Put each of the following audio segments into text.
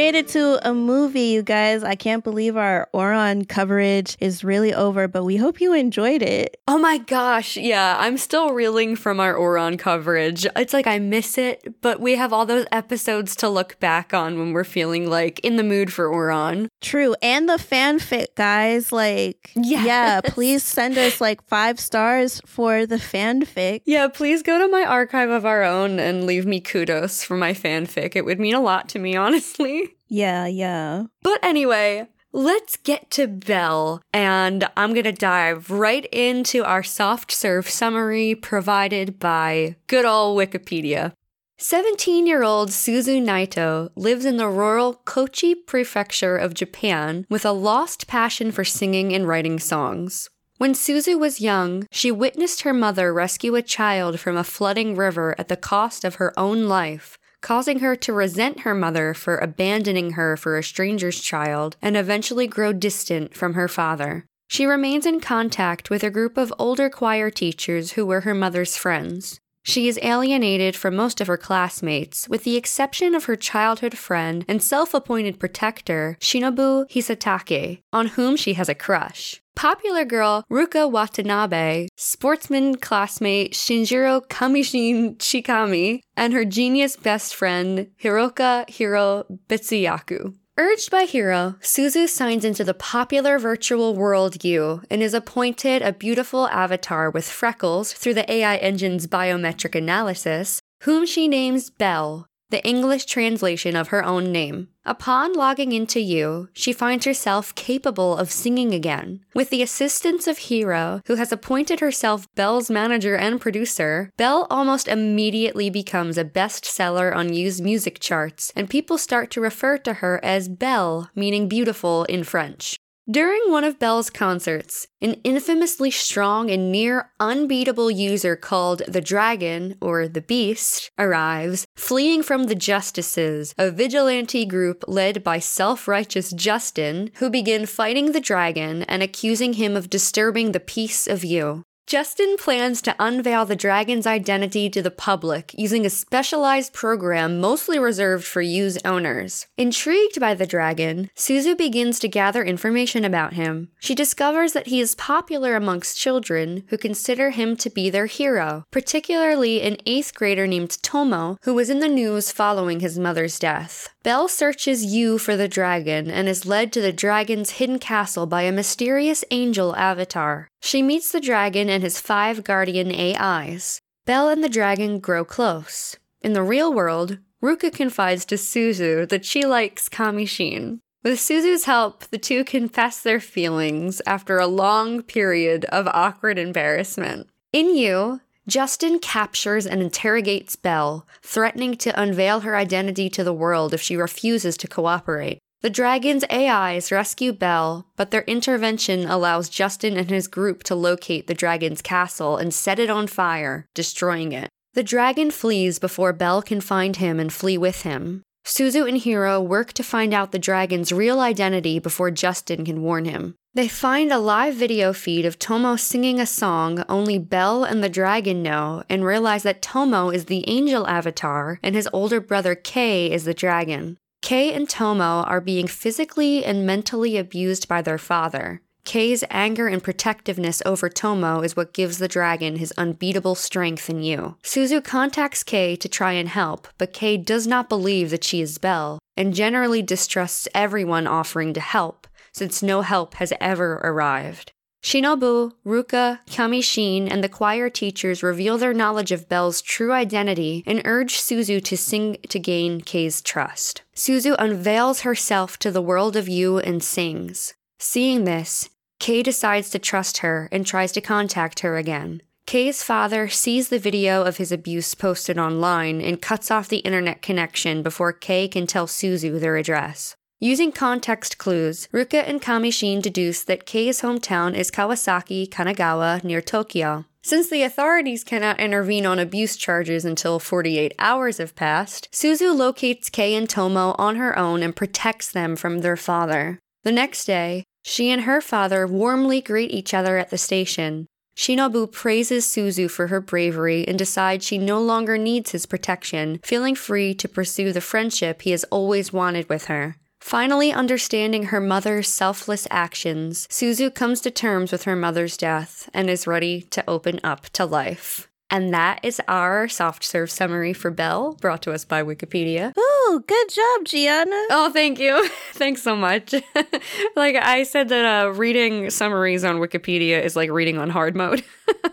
made it to a movie, you guys. I can't believe our Ouran coverage is really over, but we hope you enjoyed it. Oh my gosh, yeah, I'm still reeling from our Ouran coverage. It's like I miss it, but we have all those episodes to look back on when we're feeling like in the mood for Ouran. True. And the fanfic, guys. Like, Yes. yeah, please send us like five stars for the fanfic. Yeah, please go to my archive of our own and leave me kudos for my fanfic. It would mean a lot to me, honestly. Yeah, yeah. But anyway, let's get to Belle, and I'm gonna dive right into our soft serve summary provided by good old Wikipedia. 17 year old Suzu Naito lives in the rural Kochi prefecture of Japan with a lost passion for singing and writing songs. When Suzu was young, she witnessed her mother rescue a child from a flooding river at the cost of her own life, causing her to resent her mother for abandoning her for a stranger's child and eventually grow distant from her father. She remains in contact with a group of older choir teachers who were her mother's friends. She is alienated from most of her classmates, with the exception of her childhood friend and self appointed protector, Shinobu Hisatake, on whom she has a crush. Popular girl Ruka Watanabe, sportsman classmate Shinjiro Kamishin Chikami, and her genius best friend Hiroka Hiro Betsuyaku. Urged by Hiro, Suzu signs into the popular virtual world U and is appointed a beautiful avatar with freckles through the AI engine's biometric analysis, whom she names Belle, the English translation of her own name. Upon logging into U, she finds herself capable of singing again. With the assistance of Hiro, who has appointed herself Belle's manager and producer, Belle almost immediately becomes a bestseller on U's music charts, and people start to refer to her as Belle, meaning beautiful in French. During one of Belle's concerts, an infamously strong and near unbeatable user called the Dragon, or the Beast, arrives, fleeing from the Justices, a vigilante group led by self righteous Justin, who begin fighting the dragon and accusing him of disturbing the peace of U. Justin plans to unveil the dragon's identity to the public using a specialized program mostly reserved for U's owners. Intrigued by the dragon, Suzu begins to gather information about him. She discovers that he is popular amongst children who consider him to be their hero, particularly an eighth grader named Tomo, who was in the news following his mother's death. Belle searches U for the dragon and is led to the dragon's hidden castle by a mysterious angel avatar. She meets the dragon and his five guardian AIs. Belle and the dragon grow close. In the real world, Ruka confides to Suzu that she likes Kamishin. With Suzu's help, the two confess their feelings after a long period of awkward embarrassment. In U, Justin captures and interrogates Belle, threatening to unveil her identity to the world if she refuses to cooperate. The dragon's AIs rescue Belle, but their intervention allows Justin and his group to locate the dragon's castle and set it on fire, destroying it. The dragon flees before Belle can find him and flee with him. Suzu and Hiro work to find out the dragon's real identity before Justin can warn him. They find a live video feed of Tomo singing a song only Belle and the dragon know and realize that Tomo is the angel avatar and his older brother Kei is the dragon. Kei and Tomo are being physically and mentally abused by their father. Kei's anger and protectiveness over Tomo is what gives the dragon his unbeatable strength in U. Suzu contacts Kei to try and help, but Kei does not believe that she is Belle, and generally distrusts everyone offering to help, since no help has ever arrived. Shinobu, Ruka, Kamishin, and the choir teachers reveal their knowledge of Belle's true identity and urge Suzu to sing to gain Kei's trust. Suzu unveils herself to the world of U and sings. Seeing this, Kei decides to trust her and tries to contact her again. Kei's father sees the video of his abuse posted online and cuts off the internet connection before Kei can tell Suzu their address. Using context clues, Ruka and Kamishin deduce that Kei's hometown is Kawasaki, Kanagawa, near Tokyo. Since the authorities cannot intervene on abuse charges until 48 hours have passed, Suzu locates Kei and Tomo on her own and protects them from their father. The next day, she and her father warmly greet each other at the station. Shinobu praises Suzu for her bravery and decides she no longer needs his protection, feeling free to pursue the friendship he has always wanted with her. Finally understanding her mother's selfless actions, Suzu comes to terms with her mother's death and is ready to open up to life. And that is our soft serve summary for Belle, brought to us by Wikipedia. Ooh, good job, Giana. Oh, thank you. Thanks so much. like I said that uh, reading summaries on Wikipedia is like reading on hard mode.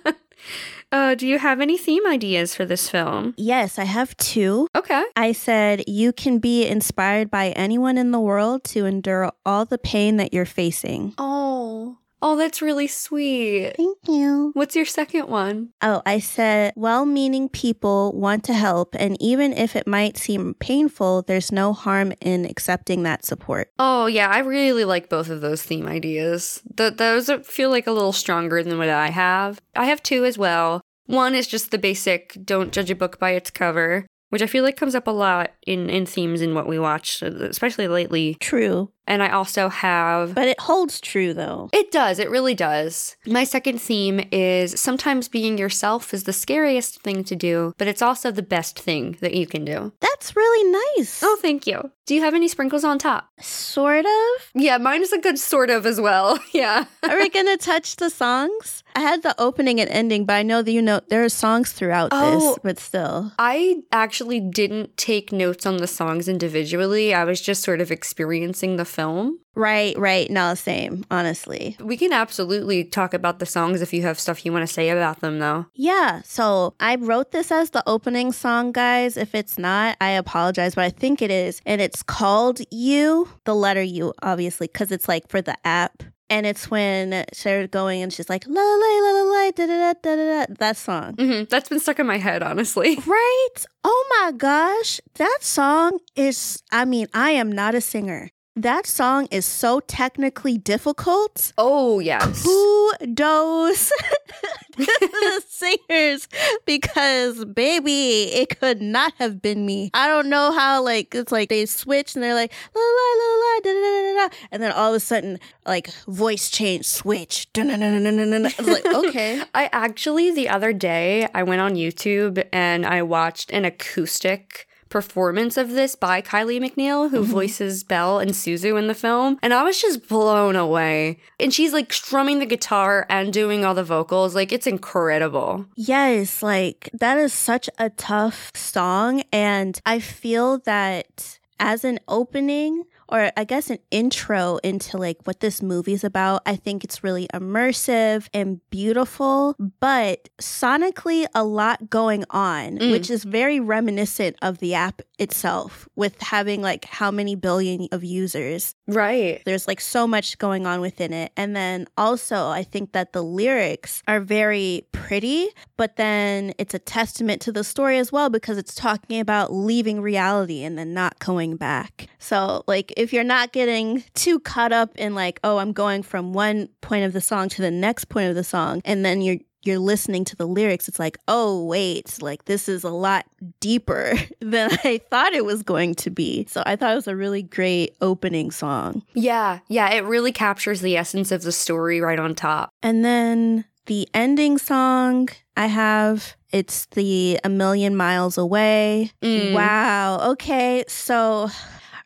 uh, do you have any theme ideas for this film? Yes, I have two. Okay. I said you can be inspired by anyone in the world to endure all the pain that you're facing. Oh, oh, that's really sweet. Thank you. What's your second one? Oh, I said well meaning people want to help, and even if it might seem painful, there's no harm in accepting that support. Oh, yeah, I really like both of those theme ideas. Th- those feel like a little stronger than what I have. I have two as well. One is just the basic don't judge a book by its cover, which I feel like comes up a lot in, in themes in what we watch, especially lately. True. And I also have. But it holds true, though. It does, it really does. My second theme is sometimes being yourself is the scariest thing to do, but it's also the best thing that you can do. That's really nice. Oh, thank you. Do you have any sprinkles on top? Sort of. Yeah, mine is a good sort of as well. Yeah. Are we gonna touch the songs? I had the opening and ending, but I know that you know there are songs throughout Oh. this, but still. I actually didn't take notes on the songs individually. I was just sort of experiencing the film. Right, right. No, same, honestly. We can absolutely talk about the songs if you have stuff you want to say about them, though. Yeah, so I wrote this as the opening song, guys. If it's not, I apologize, but I think it is. And it's called You, the letter U, obviously, because it's like for the app. And it's when Sarah's going and she's like, la la la la la, da da da da da da. That song. hmm That's been stuck in my head, honestly. Right? Oh my gosh. That song is, I mean, I am not a singer. That song is so technically difficult. Oh, yes. Kudos to the singers because, baby, it could not have been me. I don't know how, like, it's like they switch and they're like, la la la la, da da da da, da. And then all of a sudden, like, voice change, switch. dun, dun, dun, dun. I was like, okay. I actually, the other day, I went on YouTube and I watched an acoustic performance of this by Kylie McNeill, who mm-hmm. voices Belle and Suzu in the film. And I was just blown away. And she's like strumming the guitar and doing all the vocals. Like, it's incredible. Yes, like that is such a tough song. And I feel that as an opening, or I guess an intro into like what this movie's about, I think it's really immersive and beautiful, but sonically a lot going on, Mm. which is very reminiscent of the app itself with having like how many billion of users. Right. There's like so much going on within it. And then also, I think that the lyrics are very pretty, but then it's a testament to the story as well because it's talking about leaving reality and then not going back. So, like, if you're not getting too caught up in like, oh, I'm going from one point of the song to the next point of the song, and then you're you're listening to the lyrics, it's like, oh, wait, like this is a lot deeper than I thought it was going to be. So I thought it was a really great opening song. Yeah. Yeah. It really captures the essence of the story right on top. And then the ending song I have, it's the A Million Miles Away. Mm. Wow. Okay. So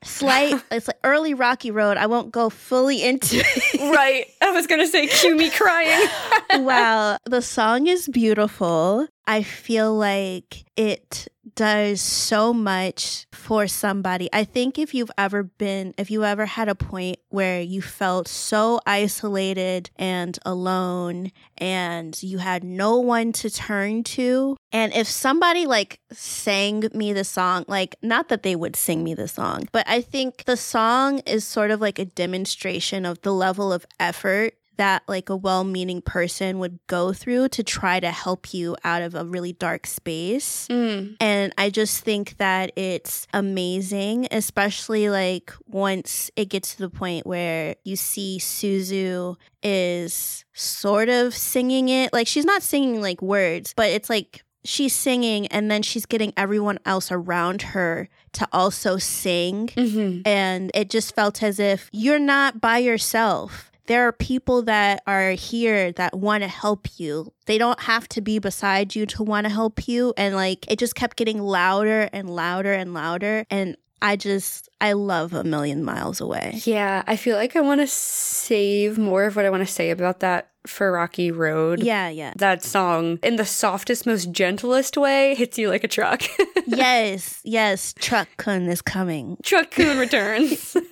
slight, it's like early Rocky Road. I won't go fully into it. right. I was going to say, cue me crying. wow. The song is beautiful. I feel like it does so much for somebody. I think if you've ever been, if you ever had a point where you felt so isolated and alone and you had no one to turn to, and if somebody like sang me the song, like not that they would sing me the song, but I think the song is sort of like a demonstration of the level of effort that like a well-meaning person would go through to try to help you out of a really dark space. Mm. And I just think that it's amazing, especially like once it gets to the point where you see Suzu is sort of singing it. Like she's not singing like words, but it's like she's singing and then she's getting everyone else around her to also sing. hmm And it just felt as if you're not by yourself. There are people that are here that want to help you. They don't have to be beside you to want to help you. And like it just kept getting louder and louder and louder. And I just, I love a million miles away. Yeah, I feel like I want to save more of what I want to say about that for Rocky Road. Yeah, yeah. That song, in the softest, most gentlest way, hits you like a truck. yes, yes. Truck Kun is coming. truck Kun returns.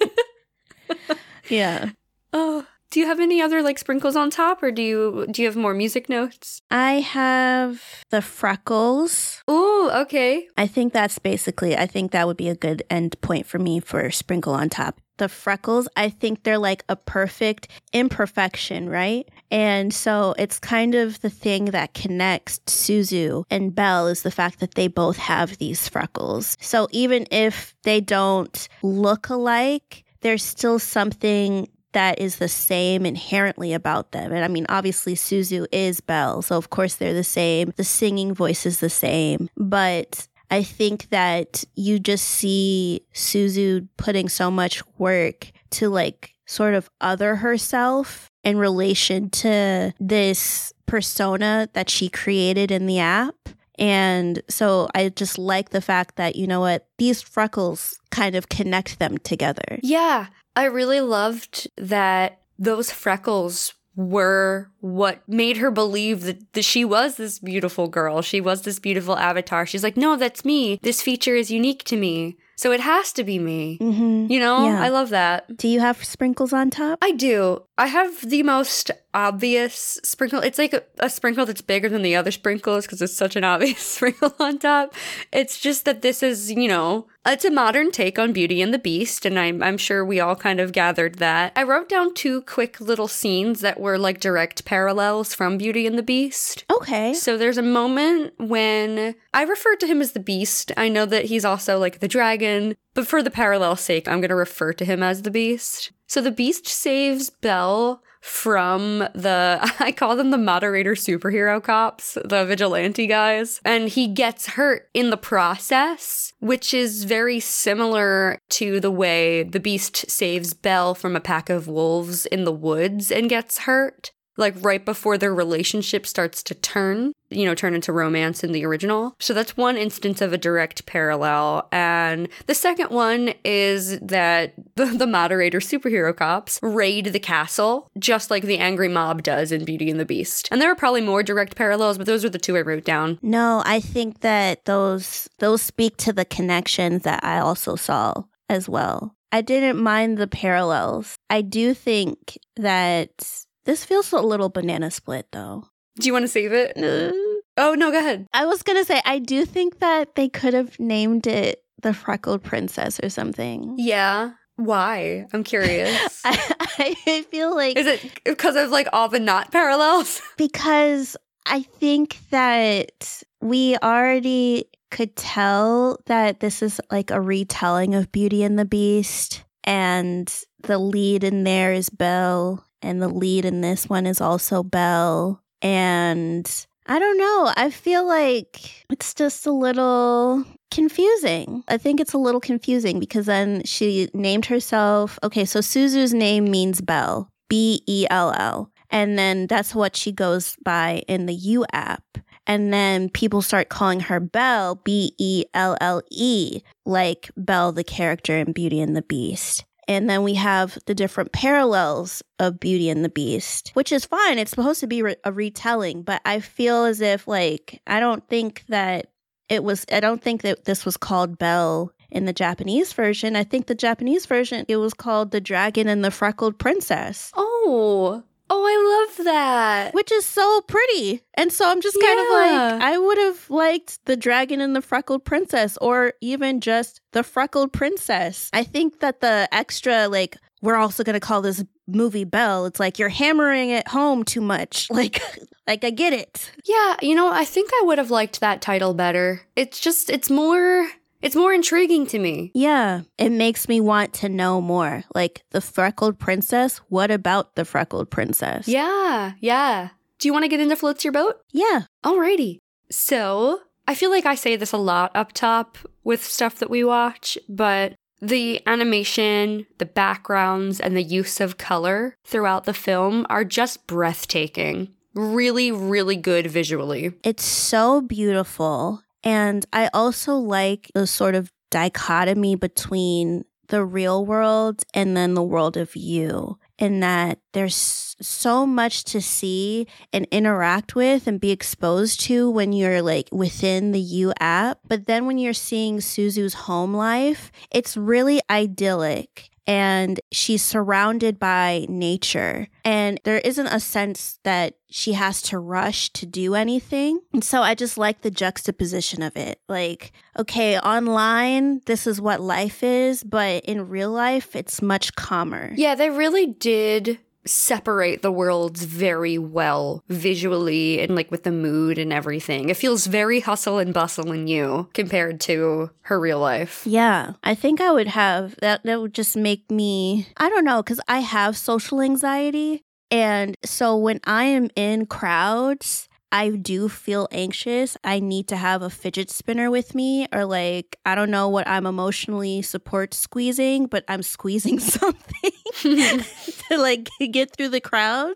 Yeah. oh, do you have any other like sprinkles on top, or do you do you have more music notes? I have the freckles. Ooh, okay. I think that's basically, I think that would be a good end point for me for sprinkle on top. The freckles, I think they're like a perfect imperfection, right? And so it's kind of the thing that connects Suzu and Belle is the fact that they both have these freckles. So even if they don't look alike, there's still something that is the same inherently about them. And I mean, obviously, Suzu is Belle, so of course they're the same. The singing voice is the same. But I think that you just see Suzu putting so much work to like sort of other herself in relation to this persona that she created in the app. And so I just like the fact that, you know what, these freckles kind of connect them together. Yeah, I really loved that those freckles were what made her believe that, that she was this beautiful girl. She was this beautiful avatar. She's like, no, that's me. This feature is unique to me. So it has to be me. Mm-hmm. You know, Yeah. I love that. Do you have sprinkles on top? I do. I have the most obvious sprinkle. It's like a, a sprinkle that's bigger than the other sprinkles because it's such an obvious sprinkle on top. It's just that this is, you know, it's a modern take on Beauty and the Beast, and I'm, I'm sure we all kind of gathered that. I wrote down two quick little scenes that were like direct parallels from Beauty and the Beast. Okay. So there's a moment when I referred to him as the Beast. I know that he's also like the dragon, but for the parallel sake, I'm going to refer to him as the Beast. So the Beast saves Belle from the, I call them the moderator superhero cops, the vigilante guys, and he gets hurt in the process, which is very similar to the way the Beast saves Belle from a pack of wolves in the woods and gets hurt like right before their relationship starts to turn, you know, turn into romance in the original. So that's one instance of a direct parallel. And the second one is that the, the moderator superhero cops raid the castle, just like the angry mob does in Beauty and the Beast. And there are probably more direct parallels, but those are the two I wrote down. No, I think that those those speak to the connections that I also saw as well. I didn't mind the parallels. I do think that this feels a little banana split though. Do you want to save it? Uh, Oh, no, go ahead. I was gonna say I do think that they could have named it the Freckled Princess or something. Yeah. Why? I'm curious. I, I feel like Is it because of like all the not parallels? because I think that we already could tell that this is like a retelling of Beauty and the Beast, and the lead in there is Belle, and the lead in this one is also Belle. And I don't know, I feel like it's just a little confusing. I think it's a little confusing because then she named herself. Okay, so Suzu's name means Belle, B E L L. And then that's what she goes by in the U app. And then people start calling her Belle, B E L L E, like Belle, the character in Beauty and the Beast. And then we have the different parallels of Beauty and the Beast, which is fine. It's supposed to be re- a retelling, but I feel as if, like, I don't think that it was, I don't think that this was called Belle in the Japanese version. I think the Japanese version, it was called The Dragon and the Freckled Princess. Oh, oh, I love that. Which is so pretty. And so I'm just kind of like, I would have liked The Dragon and the Freckled Princess or even just The Freckled Princess. I think that the extra, like, we're also going to call this movie Belle. It's like you're hammering it home too much. Like, like I get it. Yeah, you know, I think I would have liked that title better. It's just, it's more, it's more intriguing to me. Yeah, it makes me want to know more. Like the freckled princess, what about the freckled princess? Yeah, yeah. Do you want to get into Floats Your Boat? Yeah. Alrighty. So, I feel like I say this a lot up top with stuff that we watch, but the animation, the backgrounds, and the use of color throughout the film are just breathtaking. Really, really good visually. It's so beautiful. And I also like the sort of dichotomy between the real world and then the world of U, in that there's so much to see and interact with and be exposed to when you're like within the U app. But then when you're seeing Suzu's home life, it's really idyllic and she's surrounded by nature. And there isn't a sense that she has to rush to do anything. And so I just like the juxtaposition of it. Like, okay, online, this is what life is, but in real life, it's much calmer. Yeah, they really did separate the worlds very well visually and like with the mood and everything. It feels very hustle and bustle in U compared to her real life. Yeah, I think I would have that. That would just make me, I don't know, because I have social anxiety. And so when I am in crowds, I do feel anxious. I need to have a fidget spinner with me, or like, I don't know what I'm emotionally support squeezing, but I'm squeezing something to like get through the crowd.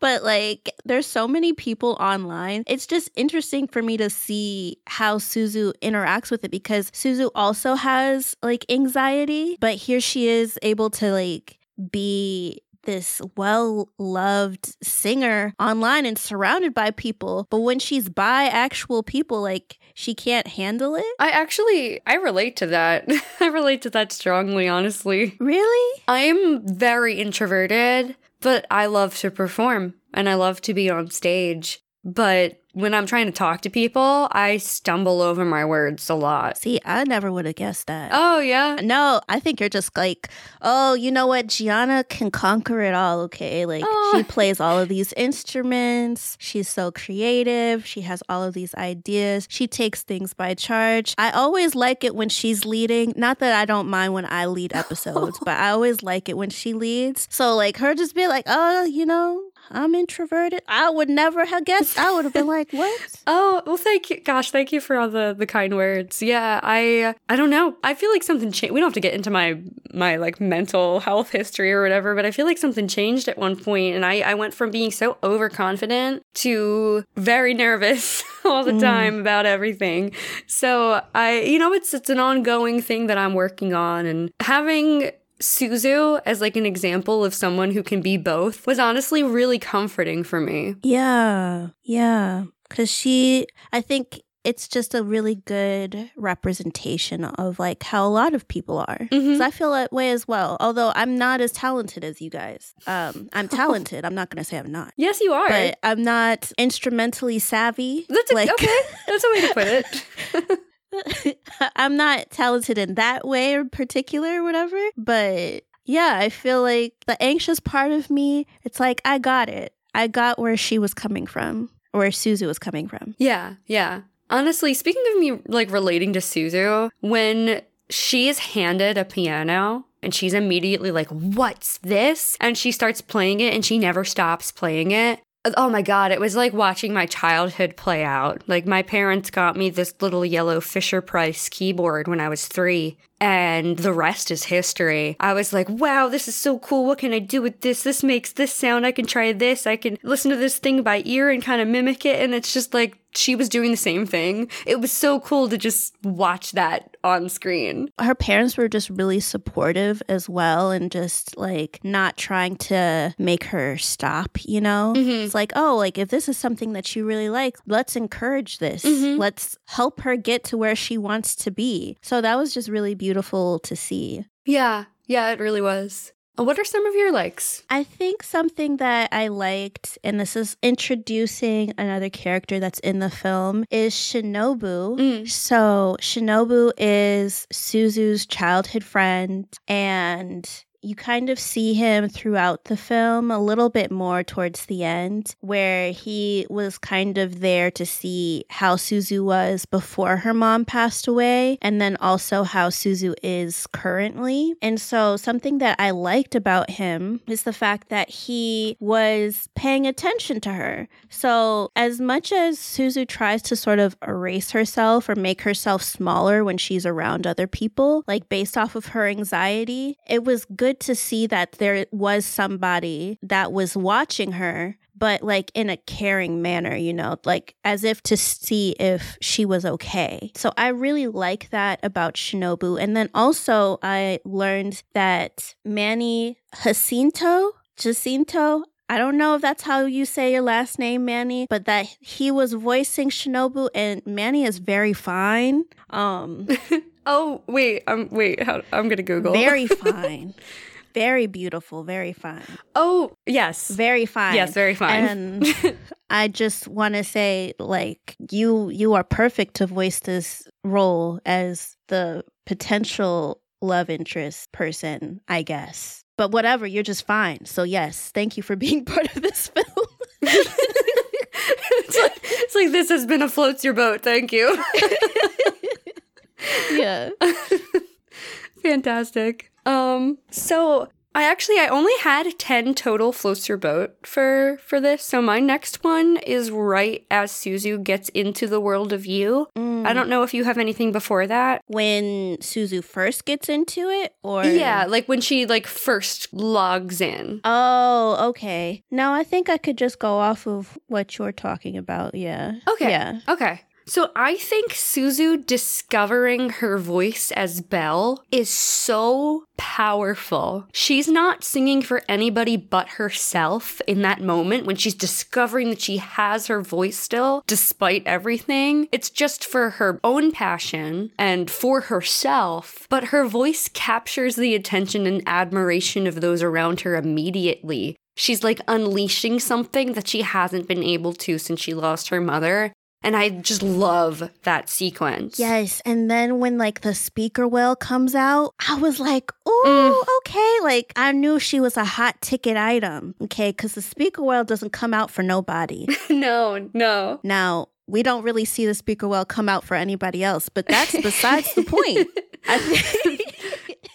But like, there's so many people online. It's just interesting for me to see how Suzu interacts with it because Suzu also has like anxiety, but here she is able to like be this well loved singer online and surrounded by people. But when she's by actual people, like she can't handle it. I actually I relate to that. I relate to that strongly, honestly. Really? I'm very introverted, but I love to perform and I love to be on stage. But when I'm trying to talk to people, I stumble over my words a lot. See, I never would have guessed that. Oh, yeah. No, I think you're just like, oh, you know what? Giana can conquer it all, okay? Like, Aw. she oh. plays all of these instruments. She's so creative. She has all of these ideas. She takes things by charge. I always like it when she's leading. Not that I don't mind when I lead episodes, but I always like it when she leads. So, like, her just be like, oh, you know, I'm introverted. I would never have guessed. I would have been like, what? Oh, well thank you. Gosh, thank you for all the the kind words. Yeah, I I don't know. I feel like something changed. We don't have to get into my my like mental health history or whatever, but I feel like something changed at one point and I I went from being so overconfident to very nervous all the mm. time about everything. So, I you know, it's it's an ongoing thing that I'm working on and having Suzu as like an example of someone who can be both was honestly really comforting for me. Yeah, yeah. Because she, I think it's just a really good representation of like how a lot of people are. Mhm. 'Cause I feel that way as well. Although I'm not as talented as you guys. Um, I'm talented. I'm not going to say I'm not. Yes, you are. But I'm not instrumentally savvy. That's a, like, okay. That's a way to put it. I'm not talented in that way or particular or whatever. But yeah, I feel like the anxious part of me, it's like I got it. I got where she was coming from, where Suzu was coming from. yeah, yeah. Honestly, speaking of me like relating to Suzu, when she is handed a piano and she's immediately like, "What's this?" and she starts playing it and she never stops playing it. Oh my god, it was like watching my childhood play out. Like my parents got me this little yellow Fisher Price keyboard when I was 3 and the rest is history. I was like, "Wow, this is so cool. What can I do with this? This makes this sound. I can try this. I can listen to this thing by ear and kind of mimic it." And it's just like she was doing the same thing. It was so cool to just watch that on screen. her parents were just really supportive as well and just like not trying to make her stop, you know? Mhm. It's like, oh, like if this is something that she really likes, let's encourage this. Mhm. Let's help her get to where she wants to be. So that was just really beautiful to see. Yeah, yeah, it really was. What are some of your likes? I think something that I liked, and this is introducing another character that's in the film, is Shinobu. Mm. So, Shinobu is Suzu's childhood friend, and you kind of see him throughout the film a little bit more towards the end, where he was kind of there to see how Suzu was before her mom passed away, and then also how Suzu is currently. And so, something that I liked about him is the fact that he was paying attention to her. So, as much as Suzu tries to sort of erase herself or make herself smaller when she's around other people, like based off of her anxiety, it was good to see that there was somebody that was watching her. But like in a caring manner, you know, like as if to see if she was okay. So I really like that about Shinobu. And then also I learned that Manny Jacinto, Jacinto, I don't know if that's how you say your last name, Manny, but that he was voicing Shinobu and Manny is very fine. Um Oh, wait, um, wait, how, I'm gonna Google. very fine. Very beautiful, very fine. oh, yes. Very fine. Yes, very fine. And I just want to say like you you are perfect to voice this role as the potential love interest person, I guess. But whatever, you're just fine. So yes, thank you for being part of this film. it's, like, it's like this has been a floats your boat. Thank you. Yeah. Fantastic. Um, so I actually I only had 10 total floats your boat for for this. So my next one is right as Suzu gets into the world of U. I don't know if you have anything before that. when Suzu first gets into it or Yeah, like when she like first logs in. Oh, okay. No, I think I could just go off of what you're talking about. Yeah. Okay. Yeah. Okay. So I think Suzu discovering her voice as Belle is so powerful. She's not singing for anybody but herself in that moment when she's discovering that she has her voice still despite everything. It's just for her own passion and for herself, but her voice captures the attention and admiration of those around her immediately. She's like unleashing something that she hasn't been able to since she lost her mother. And I just love that sequence. Yes. And then when like the speaker well comes out, I was like, oh, Mm. okay. Like I knew she was a hot ticket item. Okay. Cause the speaker well doesn't come out for nobody. no, no. now, we don't really see the speaker well come out for anybody else, but that's besides the point. I think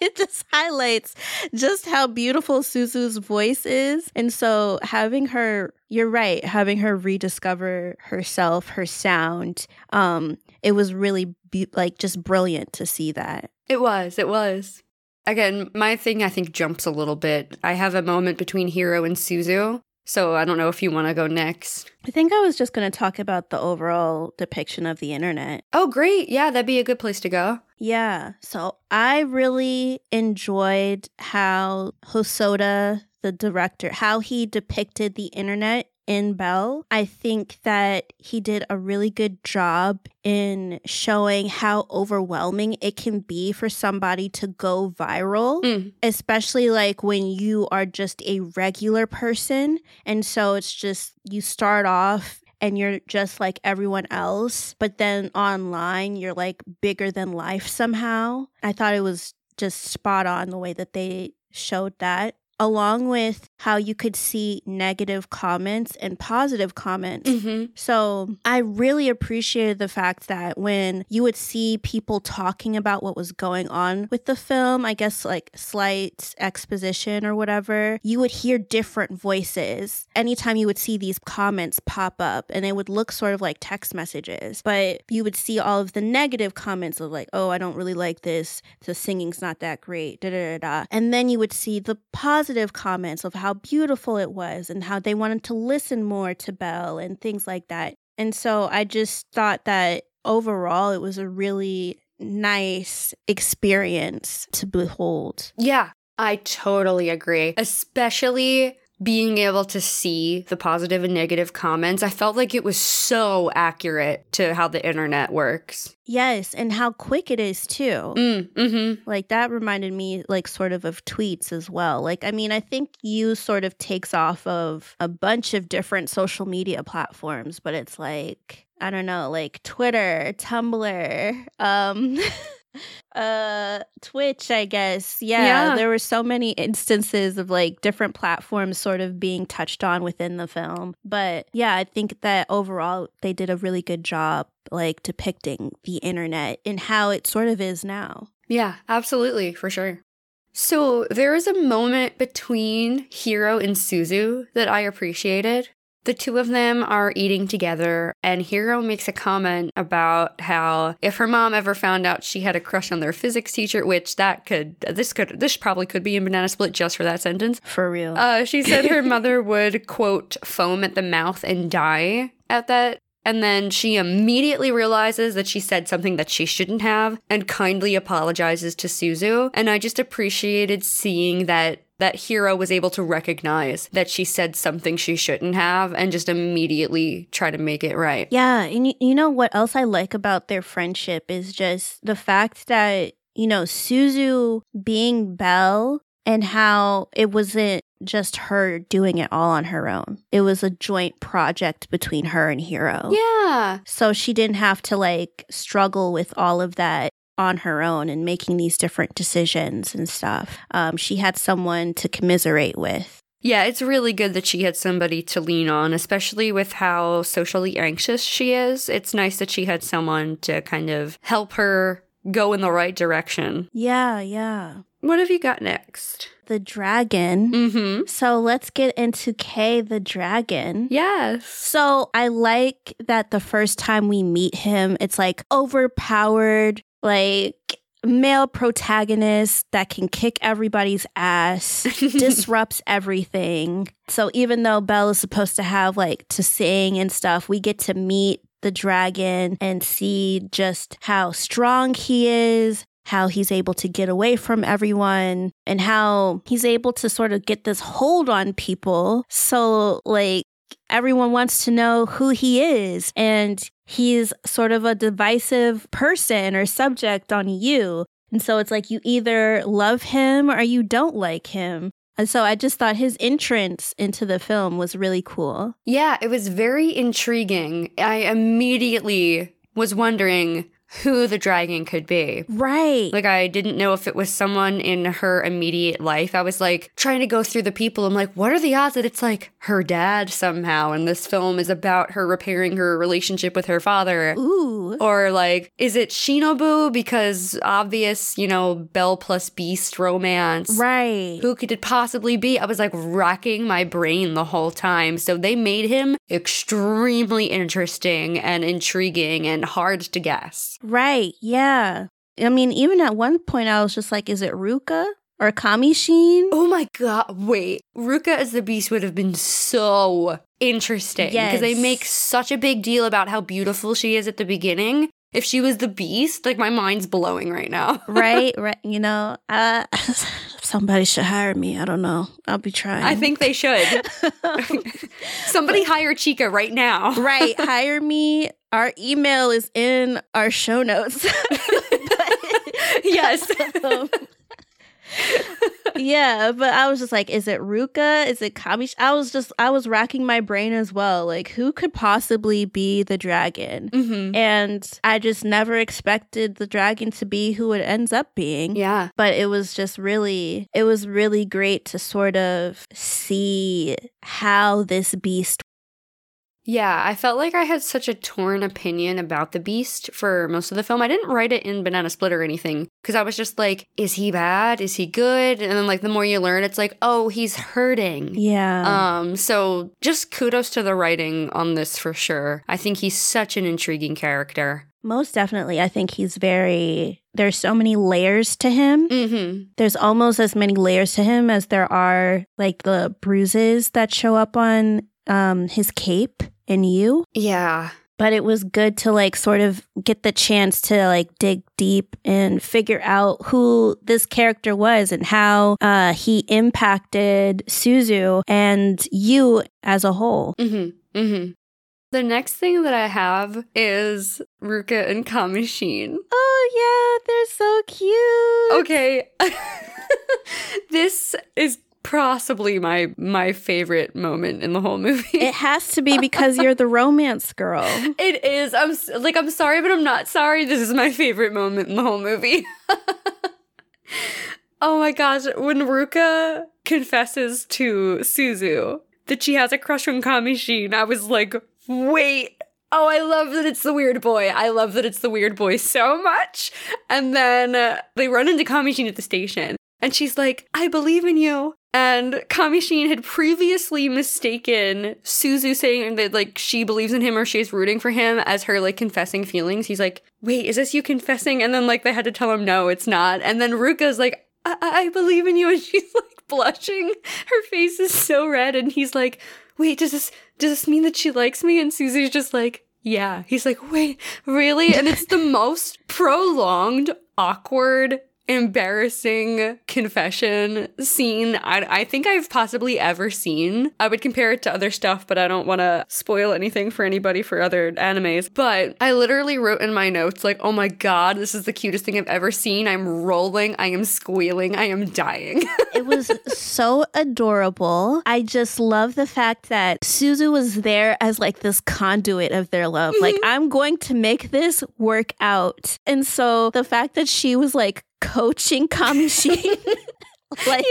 it just highlights just how beautiful Suzu's voice is. And so having her, you're right, having her rediscover herself, her sound, um, it was really be- like just brilliant to see that. It was, it was. Again, my thing I think jumps a little bit. I have a moment between Hiro and Suzu. So I don't know if you want to go next. I think I was just going to talk about the overall depiction of the internet. Oh, great. Yeah, that'd be a good place to go. Yeah. So I really enjoyed how Hosoda, the director, how he depicted the internet in Belle. I think that he did a really good job in showing how overwhelming it can be for somebody to go viral, Mm. especially like when you are just a regular person. And so it's just you start off and you're just like everyone else, but then online you're like bigger than life somehow. I thought it was just spot on the way that they showed that. Along with how you could see negative comments and positive comments. Mm-hmm. So I really appreciated the fact that when you would see people talking about what was going on with the film, I guess like slight exposition or whatever, you would hear different voices anytime you would see these comments pop up and it would look sort of like text messages. But you would see all of the negative comments of like, oh, I don't really like this. The singing's not that great. Da da da da. And then you would see the positive comments of how beautiful it was and how they wanted to listen more to Belle and things like that. And so I just thought that overall it was a really nice experience to behold. Yeah, I totally agree. Especially being able to see the positive and negative comments. I felt like it was so accurate to how the internet works. Yes, and how quick it is too. Mm, mm-hmm. Like that reminded me like sort of of tweets as well. Like I mean, I think you sort of takes off of a bunch of different social media platforms, but it's like I don't know, like Twitter, Tumblr, um uh Twitch, I guess. Yeah, Yeah. there were so many instances of like different platforms sort of being touched on within the film. But yeah, I think that overall they did a really good job like depicting the internet and how it sort of is now. Yeah, absolutely, for sure. So there is a moment between Hiro and Suzu that I appreciated. The two of them are eating together, and Hiro makes a comment about how if her mom ever found out she had a crush on their physics teacher, which that could this could this probably could be in Banana Split just for that sentence. For real. Uh, she said her mother would quote foam at the mouth and die at that. And then she immediately realizes that she said something that she shouldn't have and kindly apologizes to Suzu. And I just appreciated seeing that that Hiro was able to recognize that she said something she shouldn't have and just immediately try to make it right. Yeah, and you, you know what else I like about their friendship is just the fact that, you know, Suzu being Belle and how it wasn't just her doing it all on her own. It was a joint project between her and Hiro. Yeah. So she didn't have to like struggle with all of that on her own and making these different decisions and stuff. Um, she had someone to commiserate with. Yeah, it's really good that she had somebody to lean on, especially with how socially anxious she is. It's nice that she had someone to kind of help her go in the right direction. Yeah, yeah. What have you got next? The dragon. Mm-hmm. So let's get into Kei the dragon. Yes. So I like that the first time we meet him, it's like overpowered, like male protagonist that can kick everybody's ass, disrupts everything. So even though Belle is supposed to have like to sing and stuff, we get to meet the dragon and see just how strong he is. How he's able to get away from everyone and how he's able to sort of get this hold on people. So, like, everyone wants to know who he is and he's sort of a divisive person or subject on U and so it's like you either love him or you don't like him and so i just thought his entrance into the film was really cool Yeah, it was very intriguing. I immediately was wondering who the dragon could be. right Like, I didn't know if it was someone in her immediate life. I was like trying to go through the people. I'm like, what are the odds that it's like her dad somehow? And this film is about her repairing her relationship with her father. ooh Or like, is it Shinobu? Because obvious, you know, Belle plus Beast romance. right Who could it possibly be? I was like racking my brain the whole time. So they made him extremely interesting and intriguing and hard to guess. Right yeah i mean even at one point i was just like is it ruka or kamishin Oh my god, wait. Ruka as the Beast would have been so interesting. Because they make such a big deal about how beautiful she is at the beginning. If she was the Beast, like my mind's blowing right now. right right you know uh somebody should hire me i don't know i'll be trying I think they should. Somebody hire Chika right now. right hire me our email is in our show notes yes. Um, yeah but i was just like is it ruka? Is it kamish? I was just i was racking my brain as well. Like who could possibly be the dragon? Hmm and i just never expected the dragon to be who it ends up being. Yeah. but it was just really it was really great to sort of see how this beast Yeah, I felt like I had such a torn opinion about the Beast for most of the film. I didn't write it in Banana Split or anything because I was just like, is he bad? Is he good? And then, like, the more you learn, it's like, oh, he's hurting. yeah Um, so just kudos to the writing on this for sure. I think he's such an intriguing character. most definitely i think he's very there's so many layers to him Mm-hmm. there's almost as many layers to him as there are like the bruises that show up on um his cape in U Yeah. but it was good to like sort of get the chance to like dig deep and figure out who this character was and how uh, he impacted Suzu and U as a whole. Mm-hmm. Mm-hmm. The next thing that I have is Ruka and Kamishin. Oh yeah, they're so cute. Okay. this is possibly my my favorite moment in the whole movie. It has to be because you're the romance girl. It is. I'm like I'm sorry, but I'm not sorry. This is my favorite moment in the whole movie. oh my gosh, when Ruka confesses to Suzu that she has a crush on Kamishin, I was like, wait. Oh, I love that it's the weird boy. I love that it's the weird boy so much. And then uh, they run into Kamishin at the station. And she's like, I believe in you. And Kamishin had previously mistaken Suzu saying that like she believes in him or she's rooting for him as her like confessing feelings. He's like, wait, is this you confessing? And then like they had to tell him no, it's not. And then Ruka's like, I, I believe in you, and she's like blushing. Her face is so red, and he's like, wait, does this does this mean that she likes me? And Suzu's just like, yeah. He's like, wait, really? And it's the most prolonged, awkward, embarrassing confession scene I, I think I've possibly ever seen. I would compare it to other stuff, but I don't want to spoil anything for anybody for other animes. But I literally wrote in my notes, like, oh my god, this is the cutest thing I've ever seen. I'm rolling, I am squealing, I am dying. It was so adorable. I just love the fact that Suzu was there as like this conduit of their love. Like, mm-hmm. I'm going to make this work out. And so the fact that she was like coaching Kamishin. Like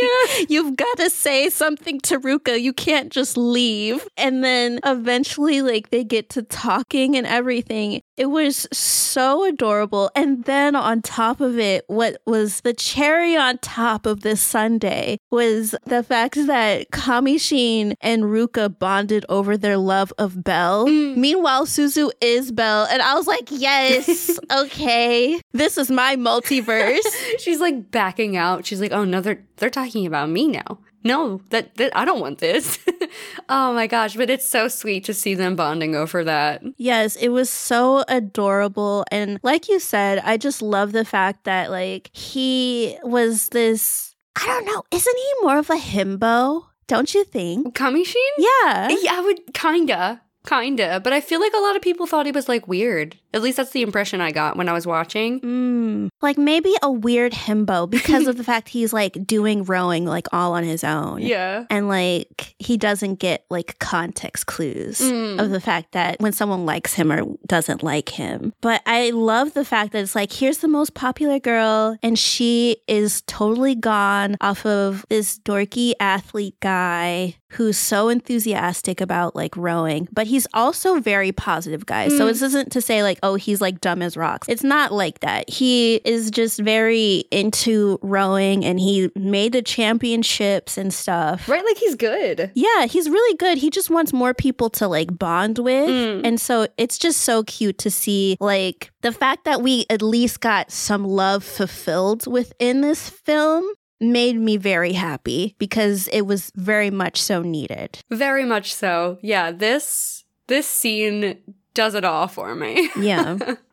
you've got to say something to Ruka. You can't just leave. And then eventually like they get to talking and everything. It was so adorable. And then on top of it, what was the cherry on top of this sundae was the fact that Kamishin and Ruka bonded over their love of Belle. Mm. Meanwhile, Suzu is Belle. And I was like, yes, okay. This is my multiverse. She's like backing out. She's like, "Oh no, they're they're talking about me now." No, that, that I don't want this. oh my gosh, but it's so sweet to see them bonding over that. Yes, it was so adorable. And like you said, I just love the fact that, like, he was this. I don't know. Isn't he more of a himbo? Don't you think? Kamishin? Yeah. Yeah, I would kinda. Kinda. But I feel like a lot of people thought he was like weird. At least that's the impression I got when I was watching. Mm, like maybe a weird himbo because of the fact he's like doing rowing like all on his own. Yeah. And like he doesn't get like context clues Mm. of the fact that when someone likes him or doesn't like him. But I love the fact that it's like, here's the most popular girl, and she is totally gone off of this dorky athlete guy who's so enthusiastic about like rowing, but he's also very positive guy. So this isn't to say like, oh, he's like dumb as rocks. It's not like that. He is just very into rowing and he made the championships and stuff. Right? Like he's good. Yeah, he's really good. He just wants more people to like bond with. Mm. And so it's just so cute to see like the fact that we at least got some love fulfilled within this film made me very happy because it was very much so needed. Very much so. Yeah, this this scene does it all for me. Yeah.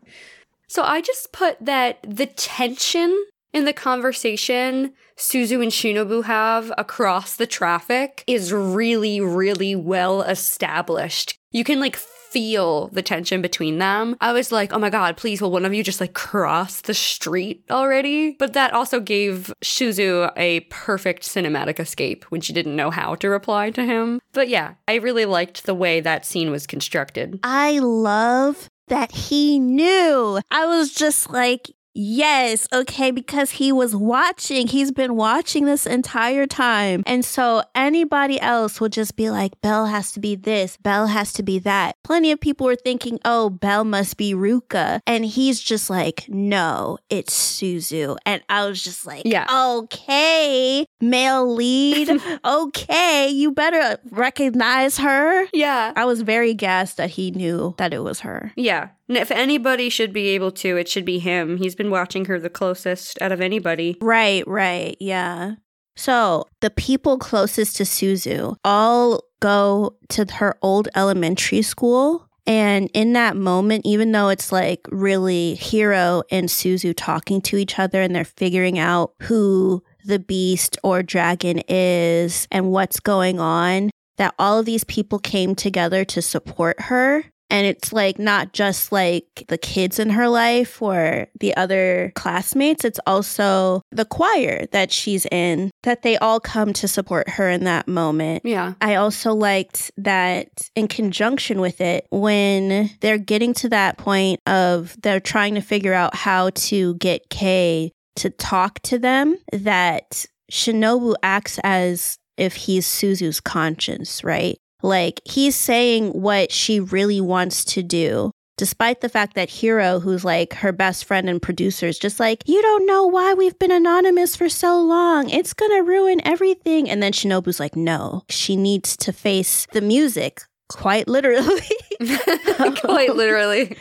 So I just put that the tension in the conversation Suzu and Shinobu have across the traffic is really, really well established. You can like feel the tension between them. I was like, oh my god, please, will one of you just like cross the street already? But that also gave Suzu a perfect cinematic escape when she didn't know how to reply to him. But yeah, I really liked the way that scene was constructed. I love that he knew. I was just like, yes, okay, because he was watching. He's been watching this entire time. And so anybody else would just be like, Belle has to be this, Belle has to be that. Plenty of people were thinking, oh, Belle must be Ruka. And he's just like, no, it's Suzu. And I was just like, Yeah. okay, male lead. okay, you better recognize her. Yeah. I was very gassed that he knew that it was her. Yeah. And if anybody should be able to, it should be him. He's been watching her the closest out of anybody. Right, right, yeah. So the people closest to Suzu all go to her old elementary school And in that moment, even though it's like really Hiro and Suzu talking to each other and they're figuring out who the beast or dragon is and what's going on, that all of these people came together to support her. And it's like not just like the kids in her life or the other classmates, it's also the choir that she's in, that they all come to support her in that moment. Yeah. I also liked that in conjunction with it, when they're getting to that point of they're trying to figure out how to get Kei to talk to them, that Shinobu acts as if he's Suzu's conscience, right? Like he's saying what she really wants to do. Despite the fact that Hiro, who's like her best friend and producer, is just like, you don't know why we've been anonymous for so long. It's gonna ruin everything. And then Shinobu's like, no, she needs to face the music, quite literally. Quite literally.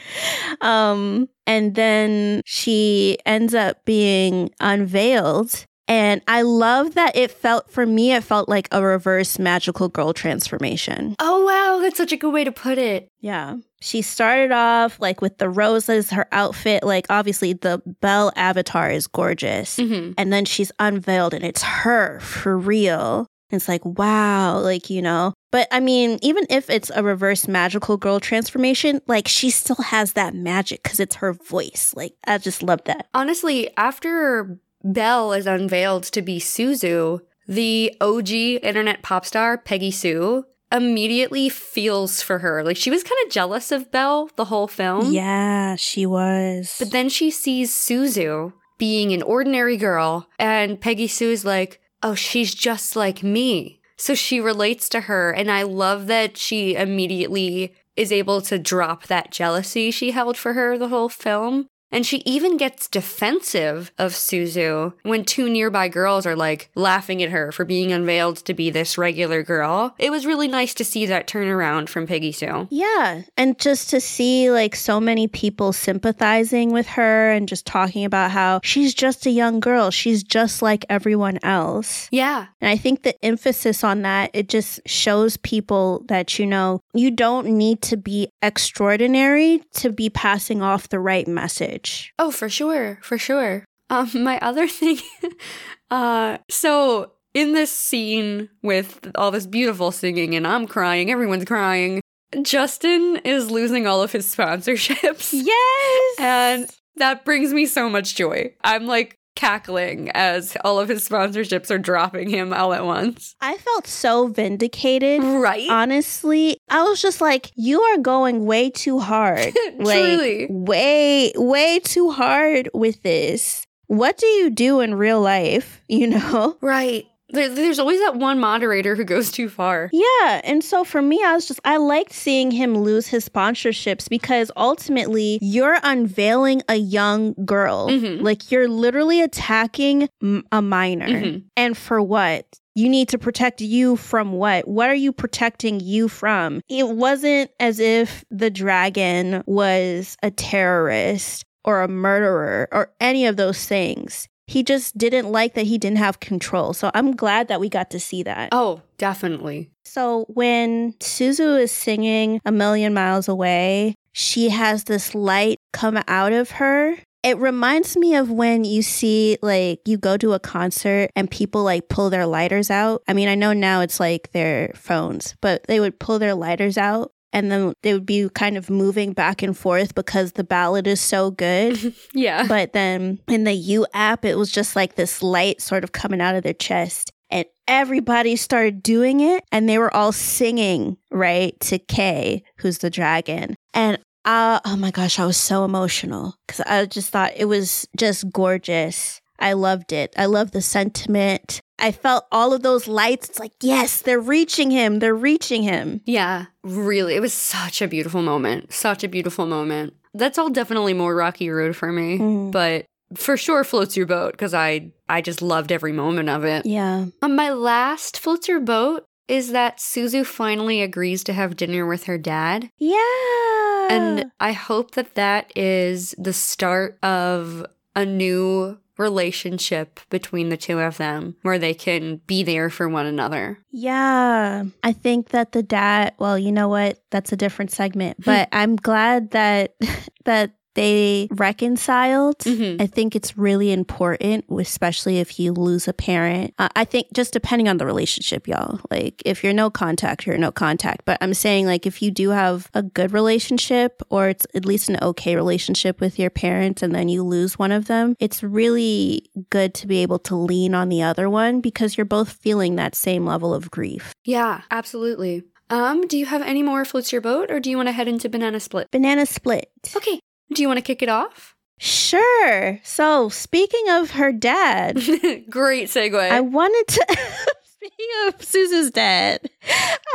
um, and then she ends up being unveiled. And I love that it felt, for me, it felt like a reverse magical girl transformation. Oh, wow. That's such a good way to put it. Yeah. She started off like with the roses, her outfit, like obviously the Belle avatar is gorgeous. hmm And then she's unveiled and it's her for real. It's like, wow, like, you know. But I mean, even if it's a reverse magical girl transformation, like she still has that magic because it's her voice. Like, I just love that. Honestly, after Belle is unveiled to be Suzu, the OG internet pop star, Peggy Sue, immediately feels for her. Like she was kind of jealous of Belle the whole film. Yeah, she was. But then she sees Suzu being an ordinary girl, and Peggy Sue's like, oh, she's just like me. So she relates to her, and I love that she immediately is able to drop that jealousy she held for her the whole film. And she even gets defensive of Suzu when two nearby girls are like laughing at her for being unveiled to be this regular girl. It was really nice to see that turnaround from Peggy Sue. Yeah. And just to see like so many people sympathizing with her and just talking about how she's just a young girl. She's just like everyone else. Yeah. And I think the emphasis on that, it just shows people that, you know, you don't need to be extraordinary to be passing off the right message. Oh, for sure, for sure. Um, my other thing, uh, so in this scene with all this beautiful singing and I'm crying, everyone's crying. Justin is losing all of his sponsorships. Yes. And that brings me so much joy. I'm like cackling as all of his sponsorships are dropping him all at once. I felt so vindicated. Right? Honestly, I was just like, you are going way too hard. like, way, way too hard with this. What do you do in real life? You know? right. There, there's always that one moderator who goes too far. Yeah. And so for me, I was just, I liked seeing him lose his sponsorships because ultimately you're unveiling a young girl. Mhm. Like you're literally attacking a minor. Mhm. And for what? You need to protect you from what? What are you protecting you from? It wasn't as if the dragon was a terrorist or a murderer or any of those things. He just didn't like that he didn't have control. So I'm glad that we got to see that. Oh, definitely. So when Suzu is singing A Million Miles Away, she has this light come out of her. It reminds me of when you see, like, you go to a concert and people like pull their lighters out. I mean, I know now it's like their phones, but they would pull their lighters out and then they would be kind of moving back and forth because the ballad is so good. Yeah. But then in the U app, it was just like this light sort of coming out of their chest. And everybody started doing it. And they were all singing, right, to Kei, who's the dragon. And uh, oh my gosh, I was so emotional because I just thought it was just gorgeous. I loved it. I love the sentiment. I felt all of those lights. It's like, yes, they're reaching him. They're reaching him. Yeah, really. It was such a beautiful moment. Such a beautiful moment. That's all definitely more Rocky Road for me, Mm. but for sure floats your boat because I I just loved every moment of it. Yeah. Um, my last floats your boat is that Suzu finally agrees to have dinner with her dad, Yeah. and I hope that that is the start of a new relationship between the two of them where they can be there for one another. Yeah. I think that the dad, well, you know what? That's a different segment, but I'm glad that that they reconciled. Mhm. I think it's really important, especially if you lose a parent. Uh, I think just depending on the relationship, y'all. Like if you're no contact, you're no contact. But I'm saying like if you do have a good relationship or it's at least an okay relationship with your parents and then you lose one of them, it's really good to be able to lean on the other one because you're both feeling that same level of grief. Yeah, absolutely. Um, do you have any more floats your boat or do you want to head into banana split? Banana split. Okay. Do you want to kick it off? Sure. So, speaking of her dad, Great segue. I wanted to. speaking of Suzu's dad,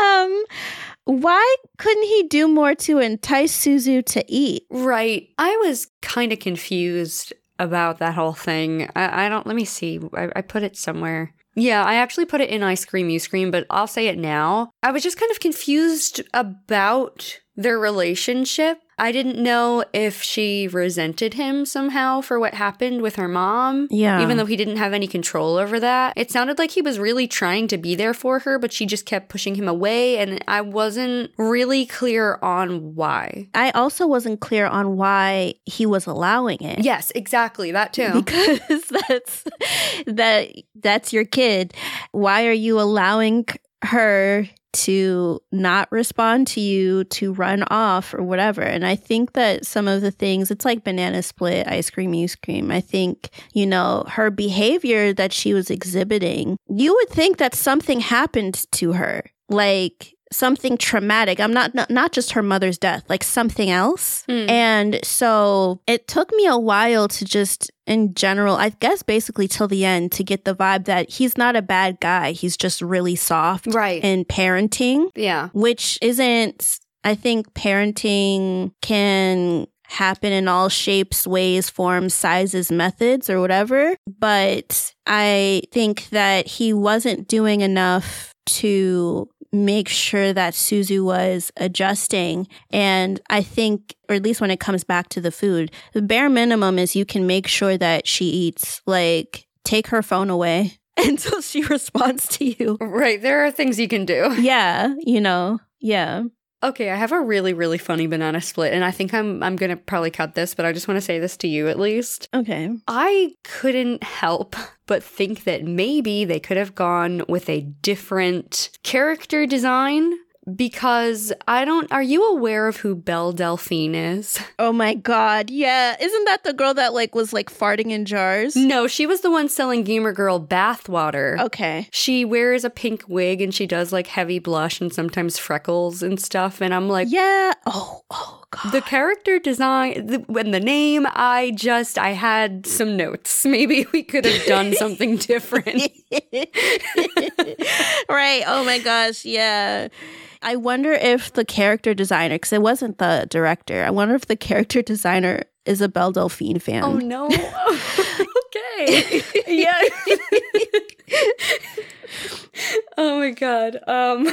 um, why couldn't he do more to entice Suzu to eat? right. I was kind of confused about that whole thing. I, I don't, let me see. I, I put it somewhere. Yeah, I actually put it in I Scream, You Scream, but I'll say it now. I was just kind of confused about their relationship. I didn't know if she resented him somehow for what happened with her mom. Yeah. Even though he didn't have any control over that. It sounded like he was really trying to be there for her, but she just kept pushing him away, and I wasn't really clear on why. I also wasn't clear on why he was allowing it. Yes, exactly. That too. Because that's that that's your kid. Why are you allowing her to not respond to you, to run off or whatever? And I think that some of the things, it's like banana split, ice cream, you scream. I think, you know, her behavior that she was exhibiting, you would think that something happened to her. Like something traumatic. I'm not not, not just her mother's death, like something else. Hmm. And so it took me a while to just in general, I guess basically till the end to get the vibe that he's not a bad guy. He's just really soft Right. in parenting, yeah. which isn't I think parenting can happen in all shapes, ways, forms, sizes, methods, or whatever. But I think that he wasn't doing enough to make sure that Suzu was adjusting. And I think, or at least when it comes back to the food, the bare minimum is you can make sure that she eats. Like, take her phone away until she responds to you. Right. There are things you can do. Yeah, you know, yeah. Okay, I have a really, really funny banana split, and I think I'm I'm gonna probably cut this, but I just want to say this to you at least. Okay. I couldn't help but think that maybe they could have gone with a different character design because I don't. Are you aware of who Belle Delphine is? Oh my god, yeah. Isn't that the girl that like was like farting in jars? No, she was the one selling Gamer Girl bathwater. Okay. She wears a pink wig and she does like heavy blush and sometimes freckles and stuff. And I'm like, Yeah. Oh, oh god. the character design the, and the name, I just, I had some notes. Maybe we could have done something different. right. Oh my gosh. Yeah. I wonder if the character designer, because it wasn't the director, I wonder if the character designer is a Belle Delphine fan. Oh no. okay. yeah. oh my god. Um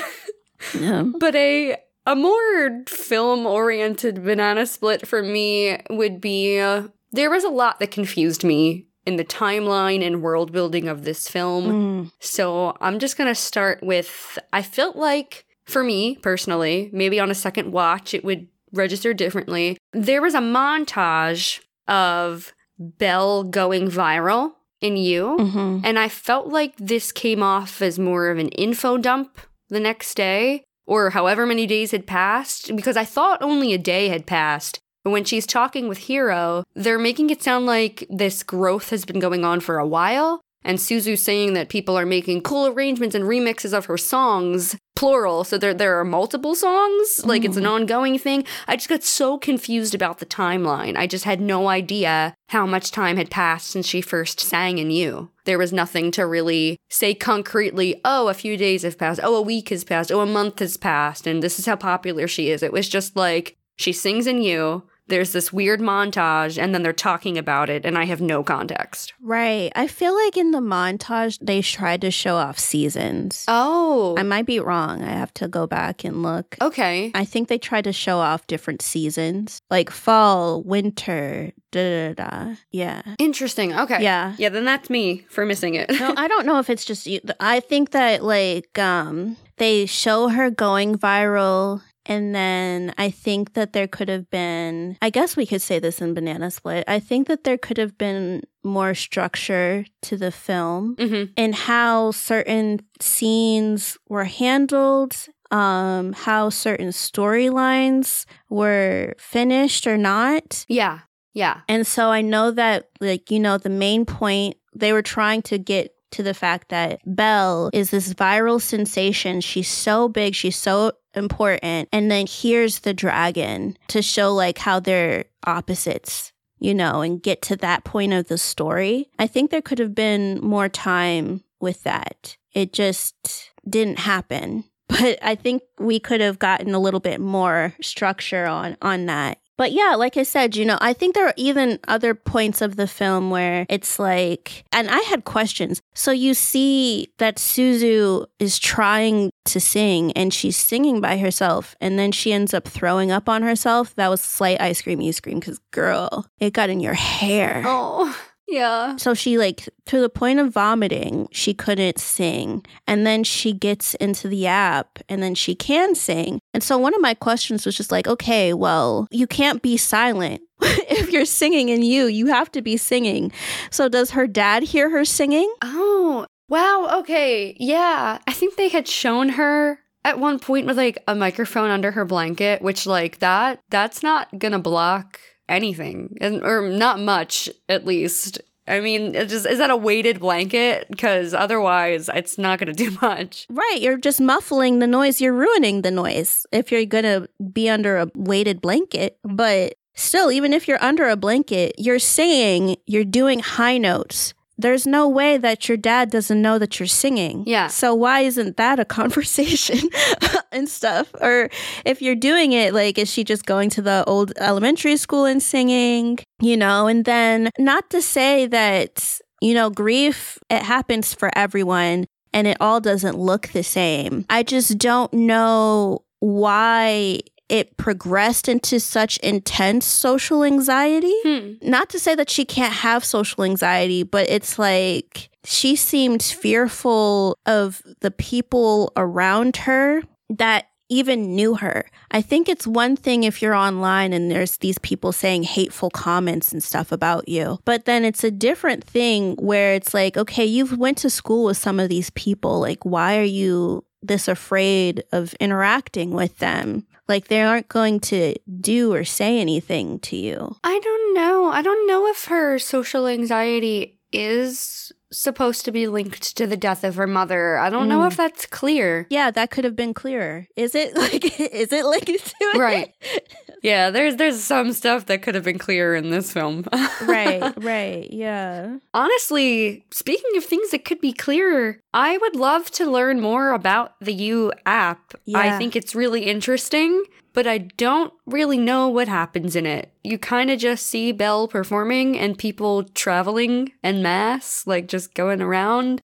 Yeah. but a a more film oriented banana split for me would be uh, there was a lot that confused me in the timeline and world building of this film. Mm. So I'm just gonna start with I felt like, for me personally, maybe on a second watch, it would register differently. There was a montage of Belle going viral in U. Mhm. And I felt like this came off as more of an info dump the next day, or however many days had passed, because I thought only a day had passed. But when she's talking with Hiro, they're making it sound like this growth has been going on for a while. And Suzu's saying that people are making cool arrangements and remixes of her songs, plural. So there, there are multiple songs, like it's an hmm. ongoing thing. I just got so confused about the timeline. I just had no idea how much time had passed since she first sang in U. There was nothing to really say concretely, oh, a few days have passed, oh, a week has passed, oh, a month has passed, and this is how popular she is. It was just like, she sings in U, there's this weird montage and then they're talking about it and I have no context. Right. I feel like in the montage, they tried to show off seasons. Oh. I might be wrong. I have to go back and look. okay. I think they tried to show off different seasons, like fall, winter, da da da. Yeah. Interesting. Okay. Yeah. Yeah, then that's me for missing it. no, I don't know if it's just you. I think that like um they show her going viral and then I think that there could have been I guess we could say this in Banana Split. I think that there could have been more structure to the film hmm and how certain scenes were handled um how certain storylines were finished or not Yeah. Yeah. and so I know that, like, you know, the main point, they were trying to get to the fact that Belle is this viral sensation. She's so big, she's so important. And then here's the dragon to show, like, how they're opposites, you know, and get to that point of the story. I think there could have been more time with that. It just didn't happen. But I think we could have gotten a little bit more structure on on that. But yeah, like I said, you know, I think there are even other points of the film where it's like, and I had questions. So you see that Suzu is trying to sing and she's singing by herself, and then she ends up throwing up on herself. That was slight ice cream, you scream, because girl, it got in your hair. Oh. Yeah. So she like to the point of vomiting, she couldn't sing. And then she gets into the app and then she can sing. And so one of my questions was just like, okay, well, you can't be silent. if you're singing in U, you have to be singing. So does her dad hear her singing? Oh. Wow. Okay. Yeah. I think they had shown her at one point with like a microphone under her blanket, which like that that's not gonna block anything, and or not much at least. I mean, it just is that a weighted blanket? Because otherwise, it's not gonna do much. Right, you're just muffling the noise, you're ruining the noise if you're going to be under a weighted blanket. But still, even if you're under a blanket, you're saying you're doing high notes. There's no way that your dad doesn't know that you're singing. Yeah. So why isn't that a conversation and stuff? Or if you're doing it, like, is she just going to the old elementary school and singing? You know, and then not to say that, you know, grief, it happens for everyone and it all doesn't look the same. I just don't know why it progressed into such intense social anxiety. Hmm. Not to say that she can't have social anxiety, but it's like she seemed fearful of the people around her that even knew her. I think it's one thing if you're online and there's these people saying hateful comments and stuff about you. But then it's a different thing where it's like, okay, you've went to school with some of these people. Like why are you this afraid of interacting with them? Like they aren't going to do or say anything to you. I don't know. I don't know if her social anxiety is supposed to be linked to the death of her mother. I don't know Mm. if that's clear. Yeah, that could have been clearer. Is it like is it linked to it? Right. Yeah, there's there's some stuff that could have been clearer in this film. right, right. Yeah. Honestly, speaking of things that could be clearer, I would love to learn more about the U app. I think it's really interesting, but I don't really know what happens in it. You kind of just see Belle performing and people traveling en masse, like just going around.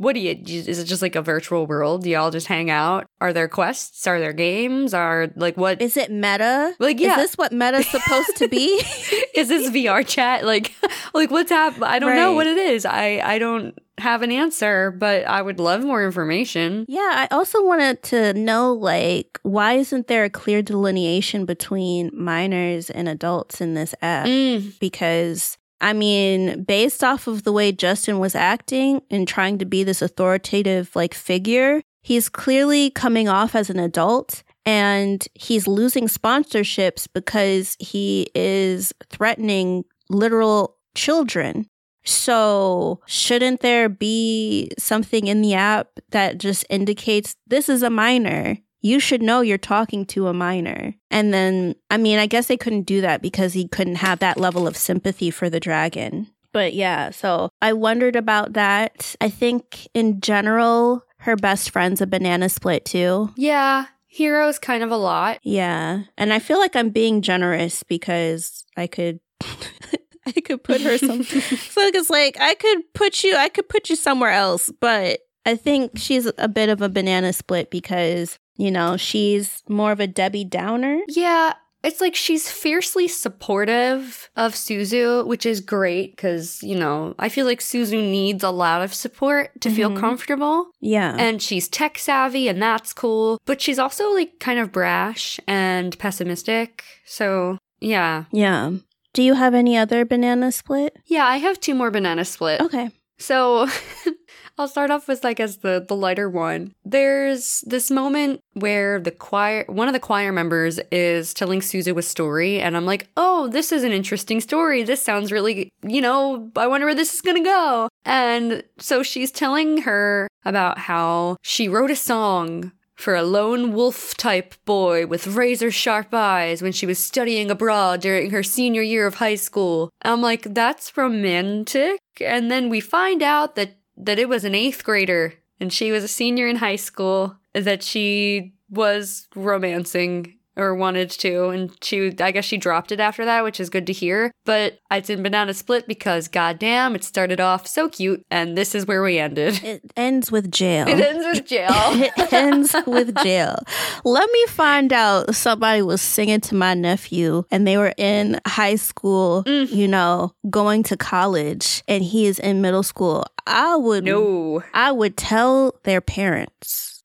What do you, is it just like a virtual world? Do y'all just hang out? Are there quests? Are there games? Are like what? Is it meta? Like, yeah. Is this what meta's supposed to be? is this VR chat? Like, like what's happening? I don't know what it is. I I don't have an answer, but I would love more information. yeah, I also wanted to know like why isn't there a clear delineation between minors and adults in this app? Mm, because I mean, based off of the way Justin was acting and trying to be this authoritative like figure, he's clearly coming off as an adult and he's losing sponsorships because he is threatening literal children. So, shouldn't there be something in the app that just indicates this is a minor? You should know you're talking to a minor. And then, I mean, I guess they couldn't do that because he couldn't have that level of sympathy for the dragon. But yeah, so I wondered about that. I think in general, her best friend's a banana split too. yeah, Hiro's kind of a lot. Yeah. And I feel like I'm being generous because I could I could put her some so it's like I could put you I could put you somewhere else, but I think she's a bit of a banana split because, you know, she's more of a Debbie Downer. Yeah, it's like she's fiercely supportive of Suzu, which is great because, you know, I feel like Suzu needs a lot of support to feel Mhm. comfortable. Yeah. And she's tech savvy, and that's cool. But she's also like kind of brash and pessimistic. So, yeah. yeah. Do you have any other banana split? Yeah, I have two more banana split. Okay. So I'll start off with like as the the lighter one. There's this moment where the choir one of the choir members is telling Suzu a story and I'm like, "Oh, this is an interesting story. This sounds really, you know, I wonder where this is to go." And so she's telling her about how she wrote a song for a lone wolf type boy with razor sharp eyes when she was studying abroad during her senior year of high school. I'm like, that's romantic. And then we find out that that it was an eighth grader and she was a senior in high school that she was romancing or wanted to and she I guess she dropped it after that which is good to hear but it's in banana split because goddamn it started off so cute and this is where we ended It ends with jail. it ends with jail it ends with jail. Let me find out somebody was singing to my nephew and they were in high school, Mm. you know, going to college and he is in middle school. I would no I would tell their parents.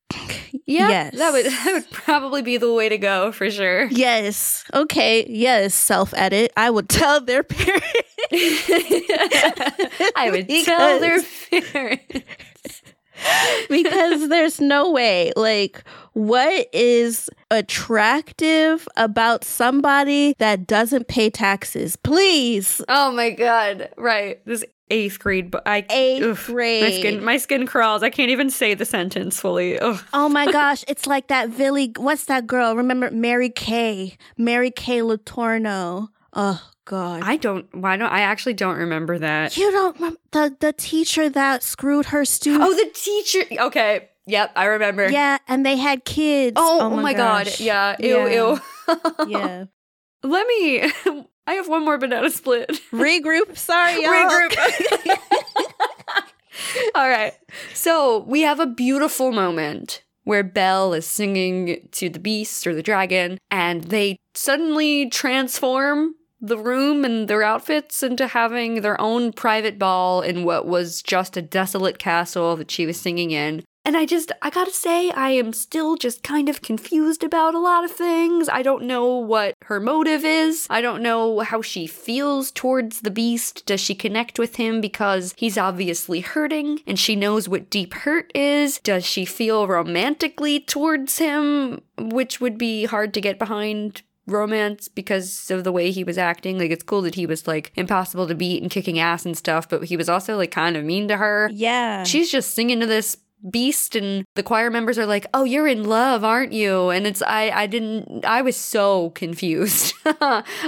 yeah Yes. that would that would probably be the way to go for sure Yes. Okay. Yes. Self edit. I would tell their parents. I would tell their parents because there's no way. Like, what is attractive about somebody that doesn't pay taxes? Please. Oh my god! Right, this eighth grade. But I Eighth oof, My skin, my skin crawls. I can't even say the sentence fully. Ugh. Oh my gosh, it's like that Villy. What's that girl? Remember Mary Kay? Mary Kay Letourneau. Oh God. I don't. Why don't I actually don't remember that? you don't the the teacher that screwed her student. Oh, the teacher. Okay. Yep, I remember. yeah, and they had kids. Oh, oh, oh my god. gosh. Yeah. Ew. Yeah. Ew. Yeah. Let me. I have one more banana split. Regroup. Sorry, y'all. Regroup. All right. So we have a beautiful moment where Belle is singing to the beast or the dragon, and they suddenly transform the room and their outfits into having their own private ball in what was just a desolate castle that she was singing in. And I just, I gotta say, I am still just kind of confused about a lot of things. I don't know what her motive is. I don't know how she feels towards the beast. Does she connect with him because he's obviously hurting and she knows what deep hurt is? Does she feel romantically towards him, which would be hard to get behind? Romance because of the way he was acting like it's cool that he was like impossible to beat and kicking ass and stuff but he was also like kind of mean to her Yeah. she's just singing to this beast and the choir members are like oh you're in love aren't you and it's i i didn't i was so confused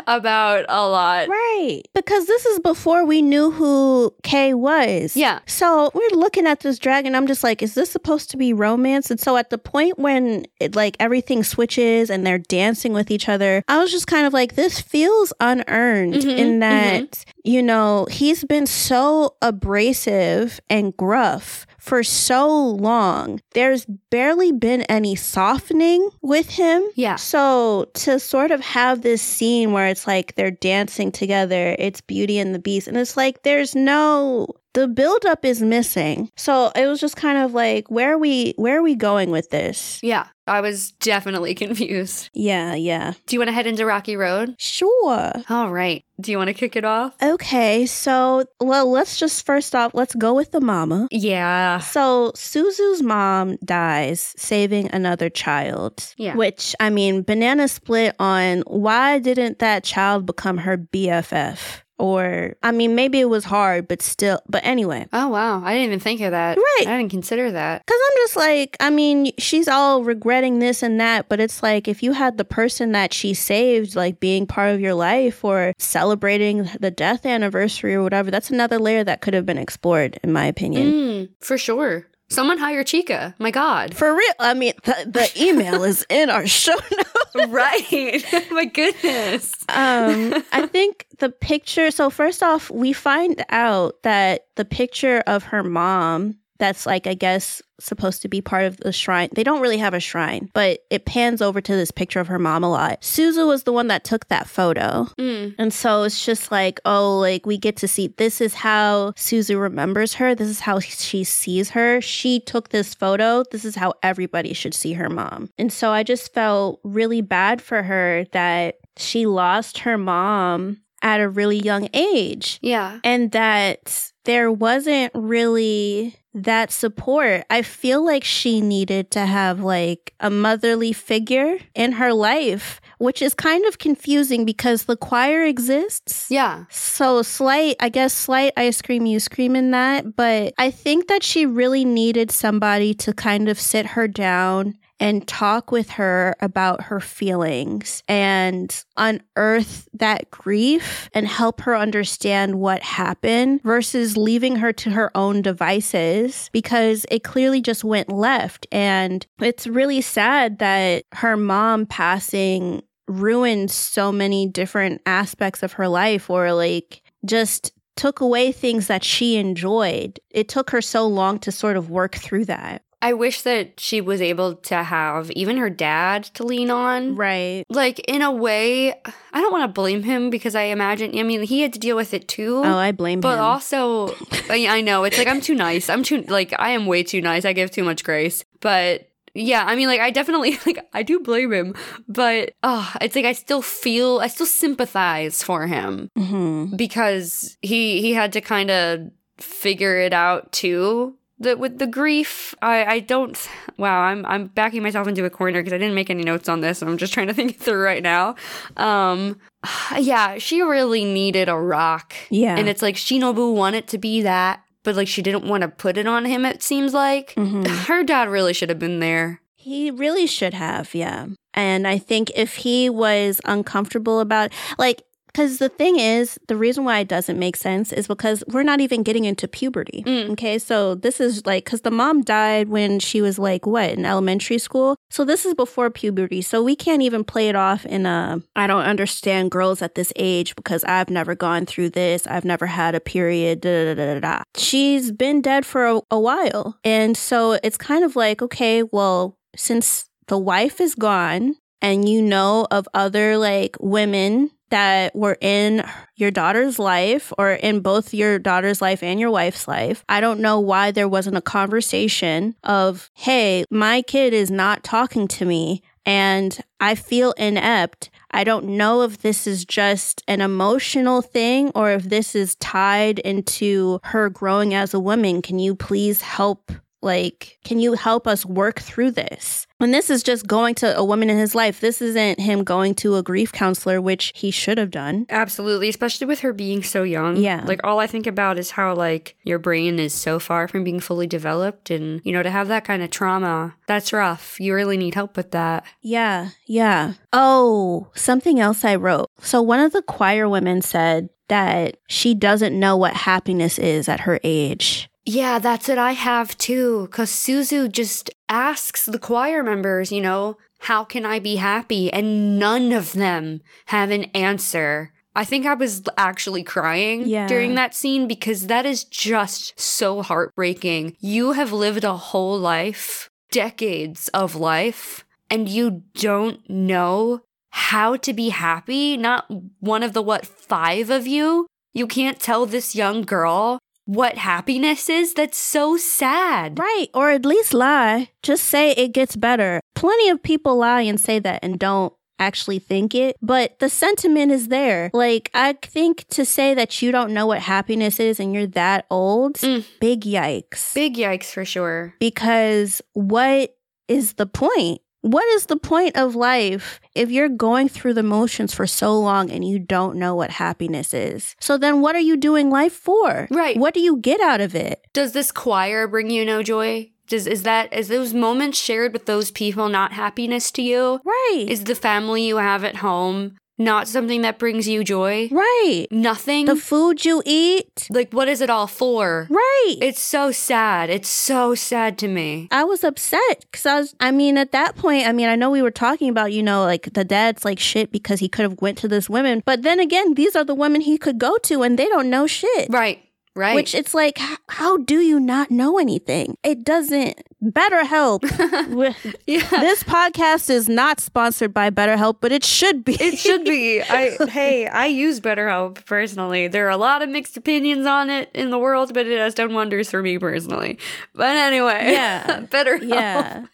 about a lot Right. Because this is before we knew who Kei was. Yeah. So we're looking at this dragon. I'm just like, is this supposed to be romance? And so at the point when it like everything switches and they're dancing with each other, I was just kind of like, this feels unearned Mhm, in that, you know, he's been so abrasive and gruff for so long. There's barely been any softening with him. Yeah. So to sort of have this scene where it's like they're dancing together, it's Beauty and the Beast, and it's like there's no the buildup is missing. So it was just kind of like, where are we where are we going with this? yeah i was definitely confused Yeah, yeah. do you want to head into rocky road Sure. all right do you want to kick it off Okay, so well, let's just first off, let's go with the mama. yeah So Suzu's mom dies, saving another child. Yeah. Which I mean, banana split on why didn't that child become her BFF? Or I mean, maybe it was hard, but still. But anyway, oh wow i didn't even think of that Right. i didn't consider that because I'm just like, I mean, she's all regretting this and that, but it's like if you had the person that she saved, like being part of your life or celebrating the death anniversary or whatever, that's another layer that could have been explored, in my opinion. Mm, for sure Someone hire Chika. My God. For real. I mean, the, the email is in our show notes. right. My goodness. Um, I think the picture. So first off, we find out that the picture of her mom. That's like I guess supposed to be part of the shrine. They don't really have a shrine, but it pans over to this picture of her mom a lot. Suzu was the one that took that photo. Mm. And so it's just like, oh, like we get to see this is how Suzu remembers her. This is how she sees her. She took this photo. This is how everybody should see her mom. And so I just felt really bad for her that she lost her mom at a really young age Yeah. and that there wasn't really that support. I feel like she needed to have like a motherly figure in her life, which is kind of confusing because the choir exists. Yeah. So slight, I guess slight ice cream you scream in that, but I think that she really needed somebody to kind of sit her down and talk with her about her feelings and unearth that grief and help her understand what happened versus leaving her to her own devices because it clearly just went left. And it's really sad that her mom passing ruined so many different aspects of her life or like just took away things that she enjoyed. It took her so long to sort of work through that. I wish that she was able to have even her dad to lean on. Right. Like, in a way, I don't want to blame him because I imagine, I mean, he had to deal with it too. Oh, I blame But him. But also, I, I know it's like I'm too nice. I'm too like I am way too nice. I give too much grace. But yeah, I mean, like I definitely like I do blame him. But oh, it's like I still feel I still sympathize for him Mhm. because he he had to kind of figure it out too. The, with the grief, I, I don't. Wow, I'm I'm backing myself into a corner because I didn't make any notes on this. And I'm just trying to think it through right now. Um, yeah, she really needed a rock. Yeah. And it's like Shinobu wanted to be that, but like she didn't want to put it on him, it seems like. Mhm. Her dad really should have been there. He really should have, yeah. And I think if he was uncomfortable about like because the thing is, the reason why it doesn't make sense is because we're not even getting into puberty. Mm. Okay, so this is like because the mom died when she was like what in elementary school. So this is before puberty. So we can't even play it off in a I don't understand girls at this age because I've never gone through this. I've never had a period. Da, da, da, da, da. She's been dead for a, a while, and so it's kind of like okay, well, since the wife is gone and you know of other like women that were in your daughter's life or in both your daughter's life and your wife's life. I don't know why there wasn't a conversation of, hey, my kid is not talking to me and I feel inept. I don't know if this is just an emotional thing or if this is tied into her growing as a woman. Can you please help? Like, can you help us work through this? And this is just going to a woman in his life. This isn't him going to a grief counselor, which he should have done. Absolutely, especially with her being so young. Yeah. Like all I think about is how like your brain is so far from being fully developed and you know to have that kind of trauma, that's rough. You really need help with that. Yeah, yeah. Oh, something else I wrote. So one of the choir women said that she doesn't know what happiness is at her age. Yeah, that's what I have too. Cause Suzu just asks the choir members, you know, how can I be happy? And none of them have an answer. I think I was actually crying Yeah. during that scene because that is just so heartbreaking. You have lived a whole life, decades of life, and you don't know how to be happy. Not one of the, what, five of you? You can't tell this young girl what happiness is? That's so sad. Right, or at least lie. Just say it gets better. Plenty of people lie and say that and don't actually think it, but the sentiment is there. Like, I think to say that you don't know what happiness is and you're that old, Mm. big yikes. Big yikes for sure. because what is the point? What is the point of life if you're going through the motions for so long and you don't know what happiness is? So then what are you doing life for? Right. What do you get out of it? Does this choir bring you no joy? Does is that is those moments shared with those people not happiness to you? Right. Is the family you have at home not something that brings you joy. Right. Nothing. The food you eat. like, what is it all for? Right. It's so sad. It's so sad to me. I was upset because I was, I mean, at that point, I mean, I know we were talking about, you know, like the dad's like shit because he could have went to this women. But then again, these are the women he could go to and they don't know shit. Right. Right. Which it's like, how do you not know anything? It doesn't. BetterHelp. Yeah. this podcast is not sponsored by BetterHelp, but it should be. It should be. I hey, I use BetterHelp personally. There are a lot of mixed opinions on it in the world, but it has done wonders for me personally. But anyway, Yeah. BetterHelp. yeah.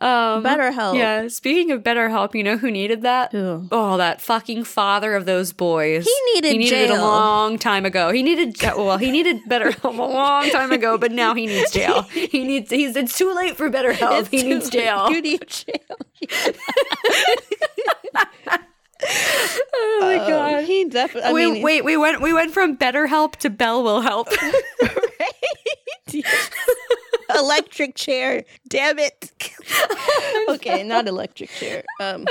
Um, BetterHelp. Yeah. Speaking of BetterHelp, you know who needed that? Who? Oh, that fucking father of those boys. He needed He needed it a long time ago. He needed well, he needed BetterHelp a long time ago, but now he needs jail. He needs. He's. It's too late for BetterHelp. It's he needs late. jail. You need jail. oh my Uh, god. he definitely. Wait, mean, wait, we went we went from BetterHelp to Bell will help. electric chair. Damn it. okay, not electric chair. Um,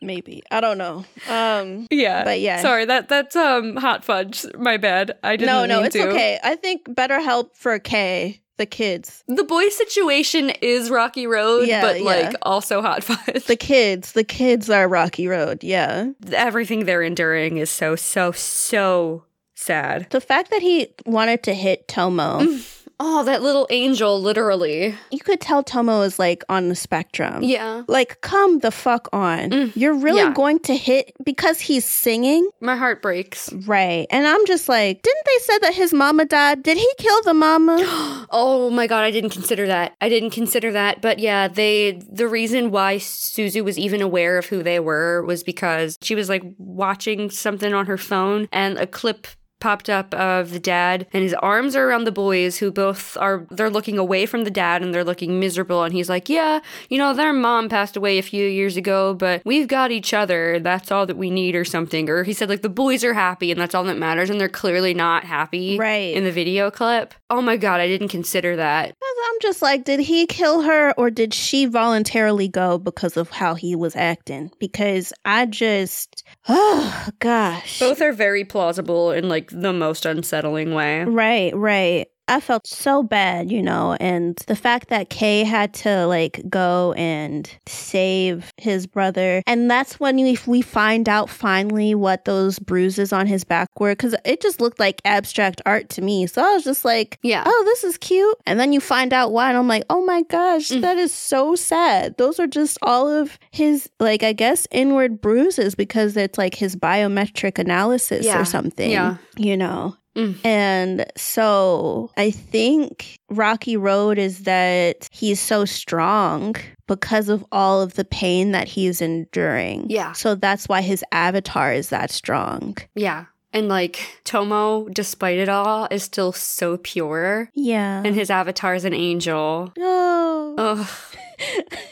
maybe I don't know. Um, yeah, But yeah. Sorry, that that's um hot fudge. My bad. I didn't. no, no, it's to. okay. I think better help for Kei, the kids, The boy situation is Rocky Road, Yeah, but like yeah. also hot fudge. the kids, the kids are Rocky Road. Yeah, Everything they're enduring is so so so sad. the fact that he wanted to hit Tomo, Oh, that little angel, literally. you could tell Tomo is like on the spectrum. Yeah, Like, come the fuck on. Mm, You're really yeah. going to hit because he's singing? my heart breaks. Right. And I'm just like, didn't they say that his mama died? Did he kill the mama? Oh my god, I didn't consider that. I didn't consider that. But yeah, they the reason why Suzu was even aware of who they were was because she was like watching something on her phone and a clip popped up of the dad and his arms are around the boys who both are they're looking away from the dad and they're looking miserable. And he's like yeah you know their mom passed away a few years ago but we've got each other. That's all that we need or something. Or he said like the boys are happy and that's all that matters. And they're clearly not happy Right. in the video clip. Oh my god i didn't consider that. I'm just like, did he kill her or did she voluntarily go because of how he was acting? Because I just, oh gosh. Both are very plausible in like the most unsettling way. Right, right. I felt so bad, you know, and the fact that Kei had to like go and save his brother, and that's when we we find out finally what those bruises on his back were, because it just looked like abstract art to me. So I was just like, Yeah. oh, this is cute, and then you find out why, and I'm like, oh my gosh, Mm. that is so sad. Those are just all of his like I guess inward bruises because it's like his biometric analysis Yeah, or something. yeah. you know. Mm. And so I think Rocky Road is that he's so strong because of all of the pain that he's enduring. Yeah. So that's why his avatar is that strong. Yeah. And like Tomo, despite it all, is still so pure. Yeah. And his avatar is an angel. oh.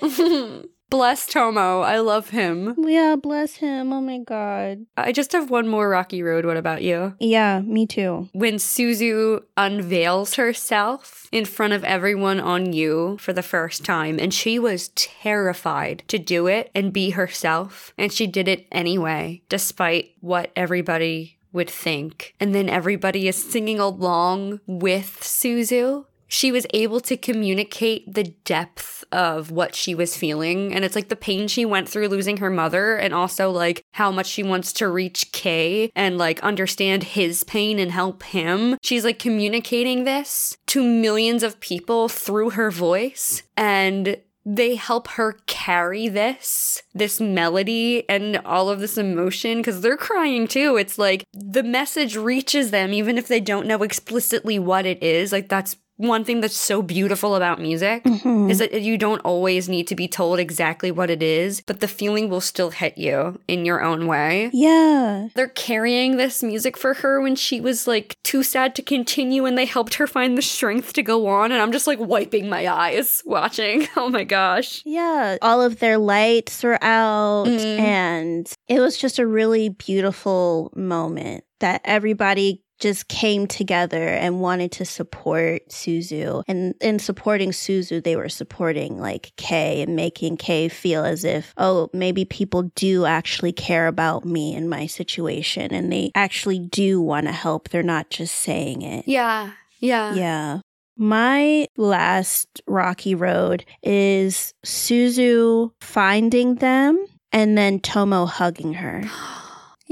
Ugh. Bless Tomo. I love him. Yeah, bless him. Oh my god. I just have one more Rocky Road. What about you? Yeah, me too. When Suzu unveils herself in front of everyone on U for the first time, and she was terrified to do it and be herself, and she did it anyway, despite what everybody would think. And then everybody is singing along with Suzu. She was able to communicate the depth of what she was feeling. And it's like the pain she went through losing her mother, and also like how much she wants to reach Kei and like understand his pain and help him. She's like communicating this to millions of people through her voice. And they help her carry this this melody and all of this emotion because they're crying too it's like the message reaches them even if they don't know explicitly what it is like that's one thing that's so beautiful about music is that you don't always need to be told exactly what it is but the feeling will still hit you in your own way. Yeah. they're carrying this music for her when she was like too sad to continue and they helped her find the strength to go on and i'm just like wiping my eyes watching. Oh my gosh. Yeah, all of their lights were out, Mhm. and it was just a really beautiful moment that everybody just came together and wanted to support Suzu. And in supporting Suzu, they were supporting like Kei and making Kei feel as if, oh, maybe people do actually care about me and my situation and they actually do want to help. They're not just saying it. Yeah. Yeah. Yeah. My last rocky road is Suzu finding them and then Tomo hugging her.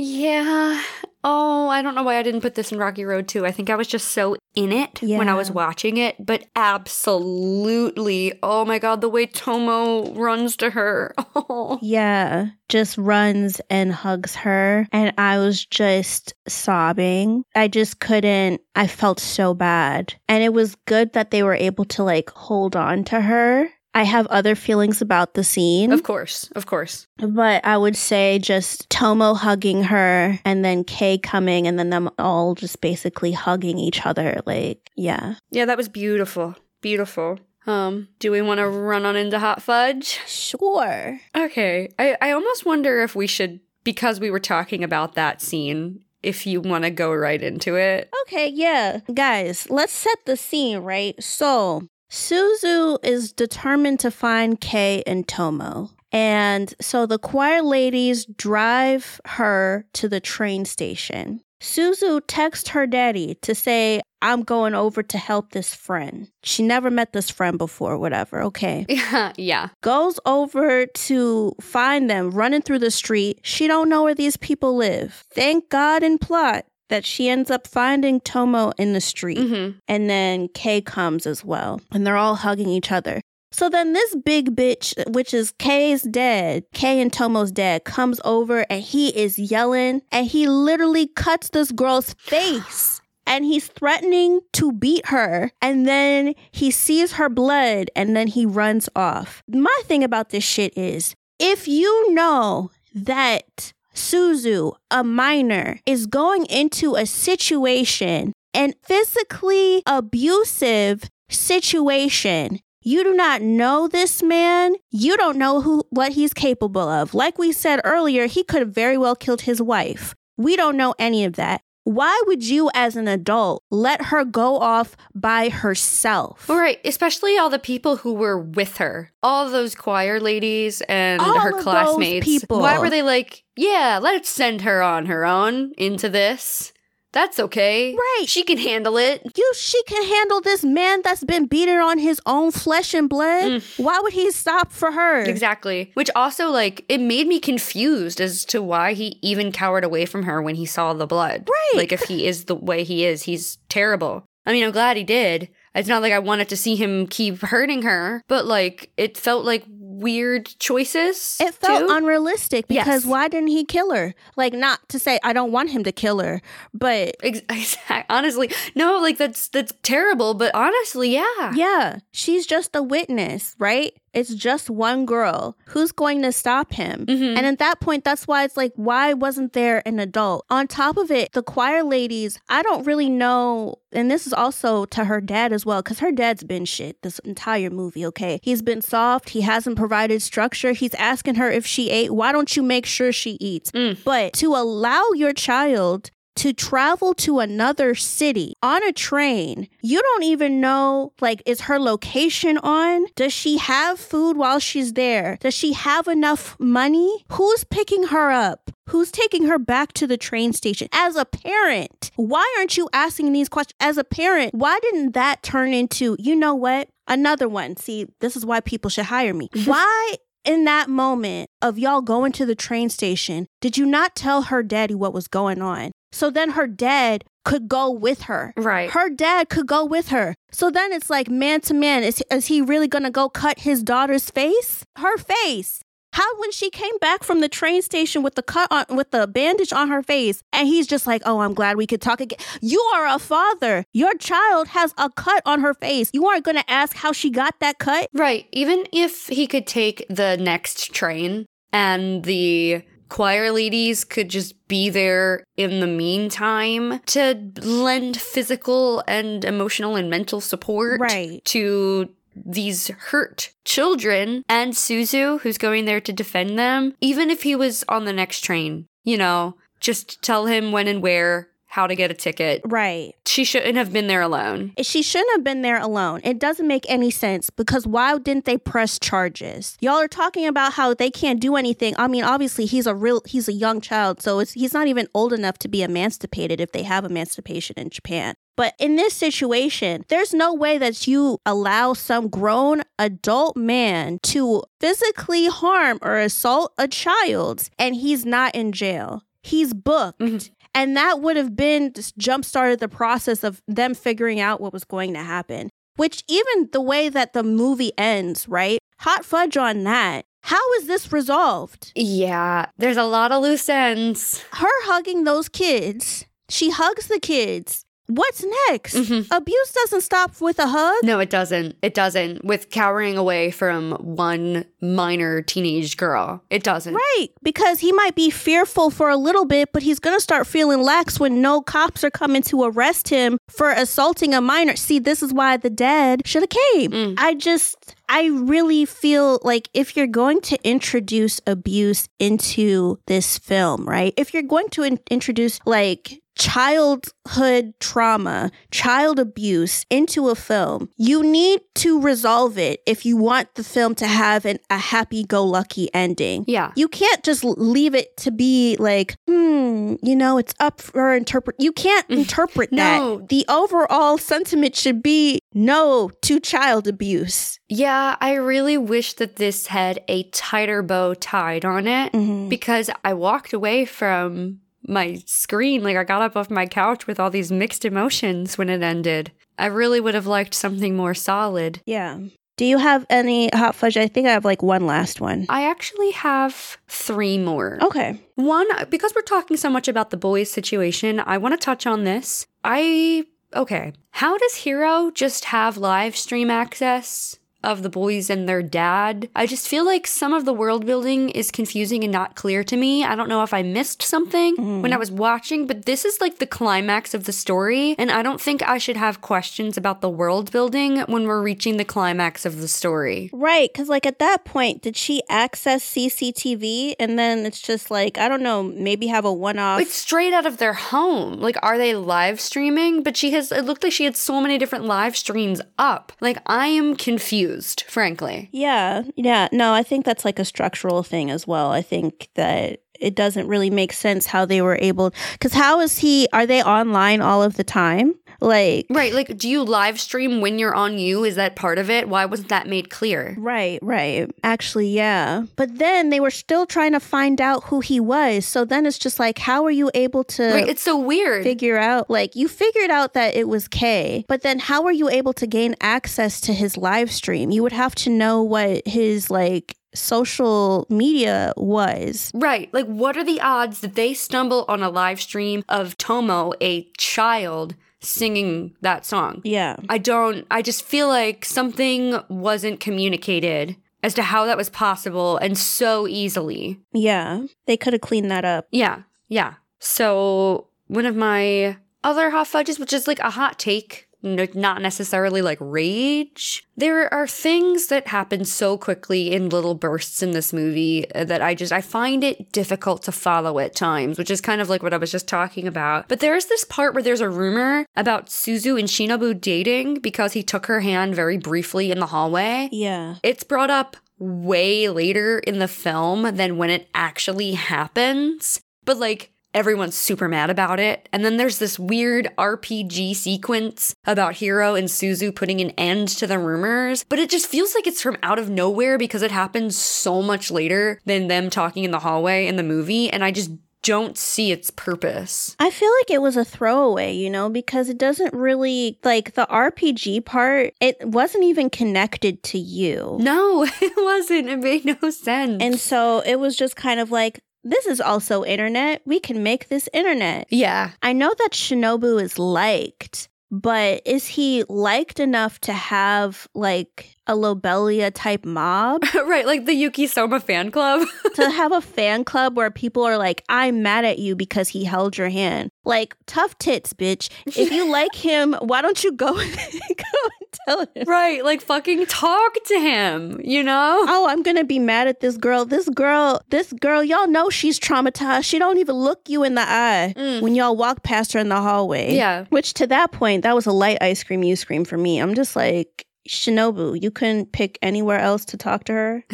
Yeah. Oh, I don't know why I didn't put this in Rocky Road too. I think I was just so in it when I was watching it, but absolutely. Oh my god, the way Tomo runs to her. Oh. Yeah, just runs and hugs her. And I was just sobbing. I just couldn't, I felt so bad. And it was good that they were able to like hold on to her. I have other feelings about the scene, Of course. Of course. but I would say just Tomo hugging her and then Kei coming and then them all just basically hugging each other. Like, yeah. Yeah, that was beautiful. Beautiful. Um, do we want to run on into hot fudge? Sure. Okay. I, I almost wonder if we should because we were talking about that scene, if you want to go right into it. Okay, yeah. Guys, let's set the scene, right? So, Suzu is determined to find Kei and Tomo. And so the choir ladies drive her to the train station. Suzu texts her daddy to say, I'm going over to help this friend. She never met this friend before, whatever. Okay Yeah, yeah. goes over to find them running through the street. She don't know where these people live. Thank God in plot that she ends up finding Tomo in the street. Mm-hmm. And then Kei comes as well. And they're all hugging each other. So then this big bitch, which is Kei's dad, Kei and Tomo's dad, comes over and he is yelling and he literally cuts this girl's face. And he's threatening to beat her. And then he sees her blood and then he runs off. My thing about this shit is if you know that Suzu, a minor, is going into a situation, an physically abusive situation. You do not know this man. You don't know who what he's capable of. Like we said earlier, he could have very well killed his wife. We don't know any of that. Why would you as an adult let her go off by herself? All right, especially all the people who were with her, all those choir ladies and All her classmates. people. Why were they like, yeah, let's send her on her own into this? That's okay. Right. She can handle it. you she can handle this man that's been beaten on his own flesh and blood. Mm. Why would he stop for her? Exactly. Which also, like, it made me confused as to why he even cowered away from her when he saw the blood. Right. Like, if he is the way he is, he's terrible. I mean, I'm glad he did. It's not like I wanted to see him keep hurting her, but like, it felt like weird choices. It felt too. unrealistic because Yes. why didn't he kill her? Like, not to say I don't want him to kill her, but Ex- exact- honestly, no, like that's that's terrible. But honestly, yeah, yeah, she's just a witness, right? It's just one girl. Who's going to stop him? Mhm. And at that point, that's why it's like, why wasn't there an adult? On top of it, the choir ladies, I don't really know. And this is also to her dad as well, because her dad's been shit this entire movie, okay? He's been soft. He hasn't provided structure. He's asking her if she ate. Why don't you make sure she eats? Mm. But to allow your child to travel to another city on a train. You don't even know, like, is her location on? Does she have food while she's there? Does she have enough money? Who's picking her up? Who's taking her back to the train station? As a parent, why aren't you asking these questions? As a parent, why didn't that turn into, you know what? Another one. See, this is why people should hire me. Why in that moment of y'all going to the train station, did you not tell her daddy what was going on? So then her dad could go with her. right. Her dad could go with her. So then it's like man to man. Is, is he really going to go cut his daughter's face? Her face. How when she came back from the train station with the cut on with the bandage on her face and he's just like, "Oh, I'm glad we could talk again." You are a father. Your child has a cut on her face. You aren't going to ask how she got that cut? Right. Even if he could take the next train and the choir ladies could just be there in the meantime to lend physical and emotional and mental support Right. to these hurt children and Suzu, who's going there to defend them, even if he was on the next train, you know, just tell him when and where how to get a ticket. Right. She shouldn't have been there alone. She shouldn't have been there alone. It doesn't make any sense because why didn't they press charges? Y'all are talking about how they can't do anything. I mean, obviously he's a real he's a young child, so it's he's not even old enough to be emancipated if they have emancipation in Japan. But in this situation, there's no way that you allow some grown adult man to physically harm or assault a child and he's not in jail. He's booked. Mhm. And that would have been just jump started the process of them figuring out what was going to happen. Which even the way that the movie ends, right? Hot fudge on that. How is this resolved? Yeah, there's a lot of loose ends. Her hugging those kids. She hugs the kids. What's next? Mhm. Abuse doesn't stop with a hug. No, it doesn't. It doesn't. With cowering away from one minor teenage girl, it doesn't. Right, because he might be fearful for a little bit, but he's gonna start feeling lax when no cops are coming to arrest him for assaulting a minor. See, this is why the dad should have came. Mm. I just, I really feel like if you're going to introduce abuse into this film, right? If you're going to in- introduce like childhood trauma, child abuse into a film, you need to resolve it if you want the film to have an, a happy go lucky ending. Yeah. You can't just leave it to be like, hmm, you know, it's up for interpret. You can't interpret No. that. The overall sentiment should be no to child abuse. Yeah, I really wish that this had a tighter bow tied on it Mhm. because I walked away from my screen. Like, I got up off my couch with all these mixed emotions when it ended. I really would have liked something more solid. Yeah. Do you have any hot fudge? I think I have like one last one. I actually have three more. Okay. One, because we're talking so much about the boys' situation, I want to touch on this. I. Okay. How does Hiro just have live stream access of the boys and their dad? I just feel like some of the world building is confusing and not clear to me. I don't know if I missed something mm. when I was watching, but this is like the climax of the story, and I don't think I should have questions about the world building when we're reaching the climax of the story. Right. Because, like, at that point, did she access CCTV? And then it's just like, I don't know, maybe have a one off. It's straight out of their home. Like, are they live streaming? But she has, it looked like she had so many different live streams up. Like, I am confused, frankly. Yeah, yeah. No, I think that's like a structural thing as well. I think that it doesn't really make sense how they were able because how is he are they online all of the time? Like Right. Like, do you live stream when you're on U? Is that part of it? Why wasn't that made clear? Right, right. Actually, yeah. But then they were still trying to find out who he was. So then it's just like, how are you able to Right. It's so weird. figure out like you figured out that it was Kei, but then how are you able to gain access to his live stream? You would have to know what his like social media was. Right. Like, what are the odds that they stumble on a live stream of Tomo, a child, singing that song? Yeah. I don't, I just feel like something wasn't communicated as to how that was possible and so easily. Yeah. They could have cleaned that up. Yeah, yeah. So, one of my other hot fudges, which is like a hot take, not necessarily like rage. There are things that happen so quickly in little bursts in this movie uh, that I just I find it difficult to follow at times, which is kind of like what I was just talking about. But there's this part where there's a rumor about Suzu and Shinobu dating because he took her hand very briefly in the hallway. Yeah. It's brought up way later in the film than when it actually happens. But like everyone's super mad about it. And then there's this weird RPG sequence about Hiro and Suzu putting an end to the rumors. But it just feels like it's from out of nowhere because it happens so much later than them talking in the hallway in the movie. And I just don't see its purpose. I feel like it was a throwaway, you know, because it doesn't really like the RPG part, it wasn't even connected to U. No, it wasn't. It made no sense. And so it was just kind of like, this is also internet. We can make this internet. yeah. I know that Shinobu is liked, but is he liked enough to have like a Lobelia type mob? right, like the Yuki Soma fan club. to have a fan club where people are like, I'm mad at you because he held your hand. Like, tough tits, bitch. If you like him, why don't you go, go tell him. Right, like fucking talk to him, you know? Oh, I'm gonna be mad at this girl. This girl, this girl, y'all know she's traumatized. She don't even look you in the eye mm. when y'all walk past her in the hallway. Yeah. Which to that point, that was a light ice cream you scream for me. I'm just like, Shinobu, you couldn't pick anywhere else to talk to her.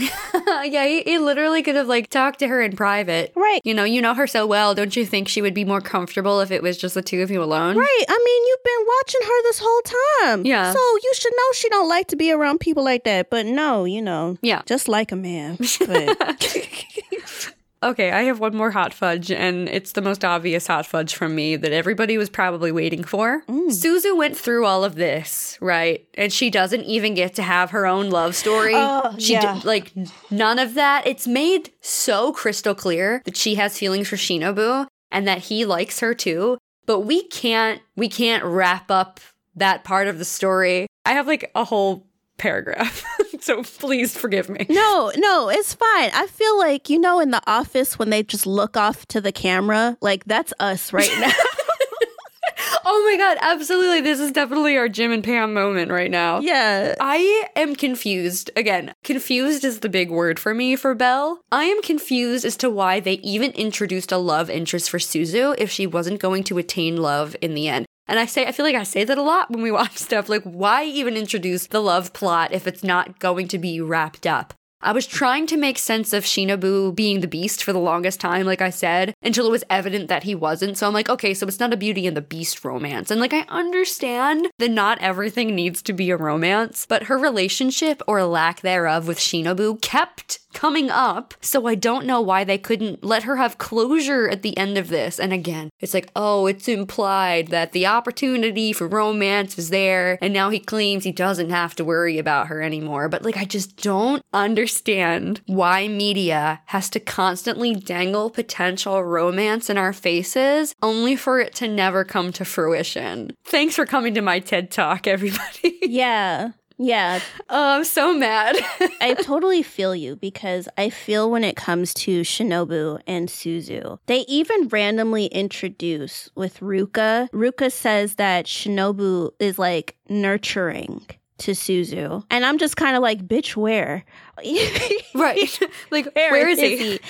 yeah, he, he literally could have like talked to her in private. Right. You know, you know her so well. Don't you think she would be more comfortable if it was just the two of you alone? Right. I mean, you've been watching her this whole time. Yeah. So you should know she don't like to be around people like that. But no, you know. Yeah. Just like a man. But Okay, I have one more hot fudge, and it's the most obvious hot fudge from me that everybody was probably waiting for. Mm. Suzu went through all of this, right? And she doesn't even get to have her own love story. Oh, she yeah. d- like none of that. It's made so crystal clear that she has feelings for Shinobu and that he likes her too. But we can't we can't wrap up that part of the story. I have like a whole paragraph. so please forgive me. no, no, it's fine. I feel like, you know, in the office when they just look off to the camera, like that's us right now. Oh my god, absolutely. This is definitely our Jim and Pam moment right now. yeah. I am confused. Again, confused is the big word for me for Belle. I am confused as to why they even introduced a love interest for Suzu if she wasn't going to attain love in the end. And I say, I feel like I say that a lot when we watch stuff. Like, why even introduce the love plot if it's not going to be wrapped up? I was trying to make sense of Shinobu being the beast for the longest time, like I said, until it was evident that he wasn't. So I'm like, okay, so it's not a Beauty and the Beast romance. And like, I understand that not everything needs to be a romance, but her relationship or lack thereof with Shinobu kept coming up. So I don't know why they couldn't let her have closure at the end of this. And again, it's like, oh, it's implied that the opportunity for romance was there, and now he claims he doesn't have to worry about her anymore. But like, I just don't understand why media has to constantly dangle potential romance in our faces only for it to never come to fruition. Thanks for coming to my TED Talk, everybody. Yeah. Yeah. oh, I'm so mad. I totally feel you because I feel when it comes to Shinobu and Suzu, they even randomly introduce with Ruka. Ruka says that Shinobu is like nurturing to Suzu. And I'm just kind of like, bitch, where? right. like, where is, he?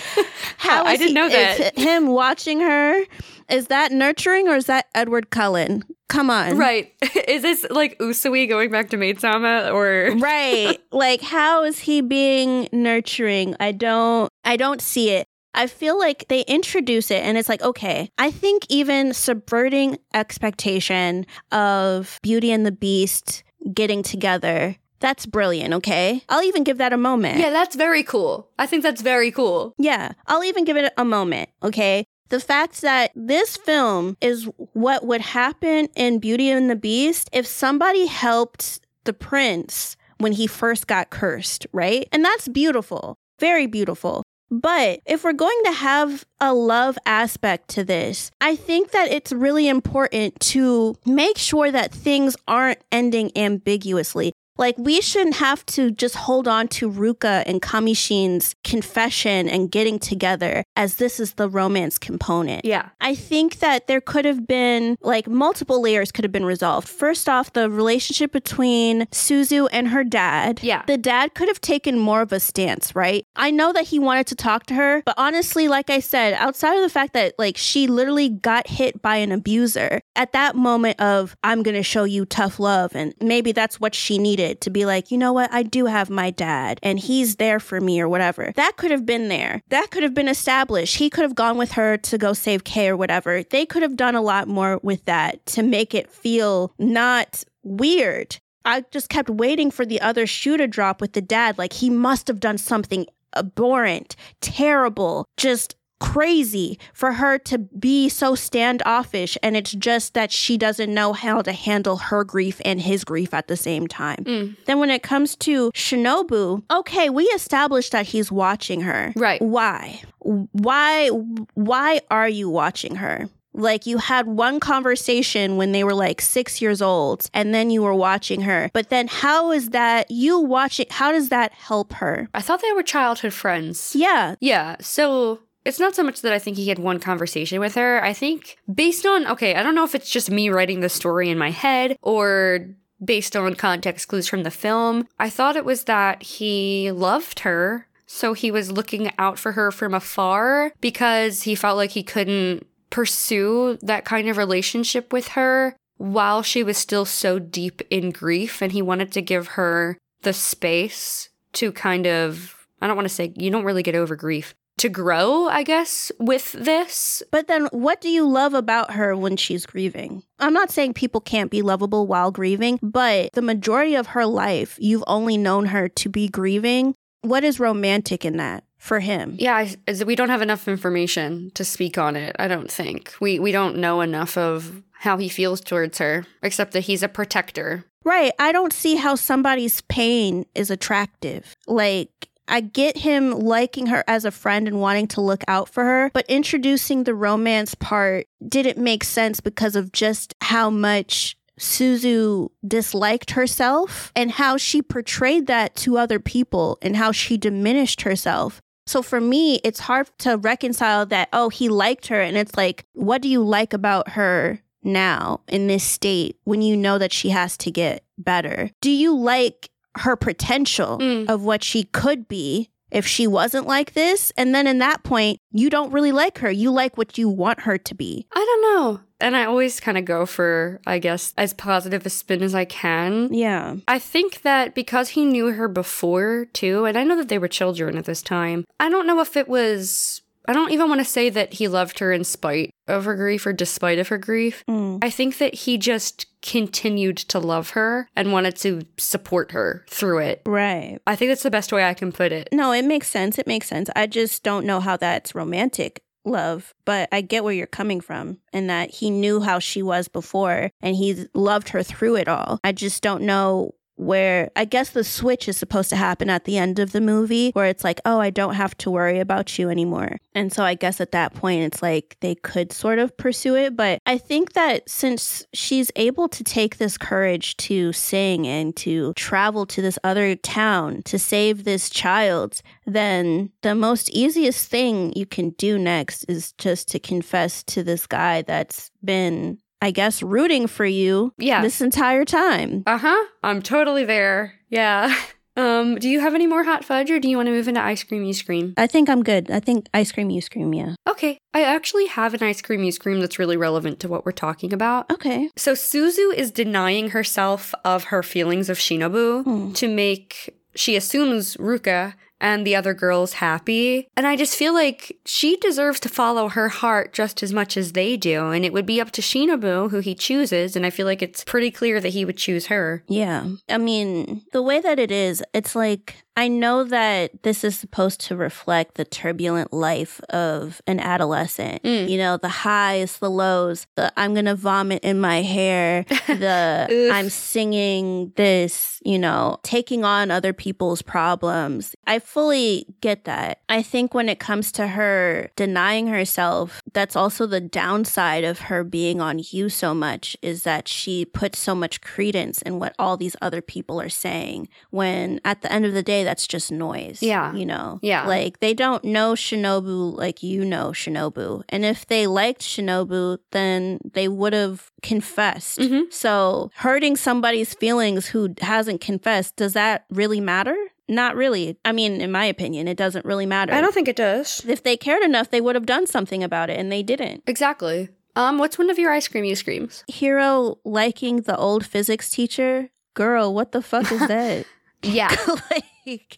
How I is didn't he- know is that. him watching her, is that nurturing or is that Edward Cullen? Come on. Right. Is this like Usui going back to Maid Sama or right like how is he being nurturing i don't i don't see it i feel like they introduce it and it's like okay i think even subverting expectation of beauty and the beast getting together that's brilliant okay i'll even give that a moment Yeah, that's very cool. I think that's very cool. yeah, I'll even give it a moment, okay? The fact that this film is what would happen in Beauty and the Beast if somebody helped the prince when he first got cursed, right? And that's beautiful, very beautiful. But if we're going to have a love aspect to this, I think that it's really important to make sure that things aren't ending ambiguously. Like, we shouldn't have to just hold on to Ruka and Kamishin's confession and getting together as this is the romance component. Yeah. I think that there could have been like multiple layers could have been resolved. First off, the relationship between Suzu and her dad. Yeah. The dad could have taken more of a stance, right? I know that he wanted to talk to her, but honestly, like I said, outside of the fact that like she literally got hit by an abuser, at that moment of I'm going to show you tough love and maybe that's what she needed to be like, "You know what? I do have my dad and he's there for me or whatever." That could have been there. That could have been established. He could have gone with her to go save Kei or whatever. They could have done a lot more with that to make it feel not weird. I just kept waiting for the other shoe to drop with the dad. Like he must have done something abhorrent, terrible, just crazy for her to be so standoffish. And it's just that she doesn't know how to handle her grief and his grief at the same time. Mm. Then when it comes to Shinobu, okay, we established that he's watching her. Right. Why? Why why are you watching her? Like you had one conversation when they were like 6 years old and then you were watching her. But then how is that you watching how does that help her? I thought they were childhood friends. Yeah. Yeah. So it's not so much that I think he had one conversation with her. I think based on, okay, I don't know if it's just me writing the story in my head or based on context clues from the film. I thought it was that he loved her, so he was looking out for her from afar because he felt like he couldn't pursue that kind of relationship with her while she was still so deep in grief and he wanted to give her the space to kind of I don't want to say you don't really get over grief to grow, I guess, with this. But then what do you love about her when she's grieving? I'm not saying people can't be lovable while grieving, but the majority of her life, you've only known her to be grieving. What is romantic in that for him? Yeah, I- we don't have enough information to speak on it. I don't think we we don't know enough of how he feels towards her, except that he's a protector. Right. I don't see how somebody's pain is attractive. Like, I get him liking her as a friend and wanting to look out for her, but introducing the romance part didn't make sense because of just how much Suzu disliked herself and how she portrayed that to other people and how she diminished herself. So for me, it's hard to reconcile that, oh, he liked her. And it's like, what do you like about her now in this state when you know that she has to get better? Do you like her potential Mm. of what she could be if she wasn't like this? And then in that point, you don't really like her. You like what you want her to be. I don't know. And I always kind of go for, I guess, as positive a spin as I can. Yeah. I think that because he knew her before too, and I know that they were children at this time, I don't know if it was. I don't even want to say that he loved her in spite of her grief or despite of her grief. Mm. I think that he just continued to love her and wanted to support her through it. Right. I think that's the best way I can put it. No, it makes sense. It makes sense. I just don't know how that's romantic love, but I get where you're coming from and that he knew how she was before and he loved her through it all. I just don't know where I guess the switch is supposed to happen at the end of the movie where it's like, oh, I don't have to worry about you anymore. And so I guess at that point, it's like they could sort of pursue it. But I think that since she's able to take this courage to sing and to travel to this other town to save this child, then the most easiest thing you can do next is just to confess to this guy that's been, I guess, rooting for you Yeah. this entire time. Uh huh. I'm totally there. Yeah. Um, do you have any more hot fudge or do you want to move into ice cream you scream? I think I'm good. I think ice cream, you scream, yeah. Okay. I actually have an ice cream you scream that's really relevant to what we're talking about. Okay. So Suzu is denying herself of her feelings of Shinobu Hmm. to make she assumes Ruka and the other girls happy. And I just feel like she deserves to follow her heart just as much as they do. And it would be up to Shinobu who he chooses. And I feel like it's pretty clear that he would choose her. Yeah. I mean, the way that it is, it's like I know that this is supposed to reflect the turbulent life of an adolescent. Mm. You know, the highs, the lows, the I'm going to vomit in my hair, the I'm singing this, you know, taking on other people's problems. I fully get that. I think when it comes to her denying herself, that's also the downside of her being on U so much is that she puts so much credence in what all these other people are saying when at the end of the day that's just noise. Yeah. You know. Yeah. Like they don't know Shinobu like you know Shinobu. And if they liked Shinobu, then they would have confessed. Mhm. So hurting somebody's feelings who hasn't confessed, does that really matter? Not really. I mean, in my opinion, it doesn't really matter. I don't think it does. if they cared enough, they would have done something about it, and they didn't. Exactly. Um, what's one of your ice cream you screams? Hiro liking the old physics teacher, girl, what the fuck is that? Yeah. like,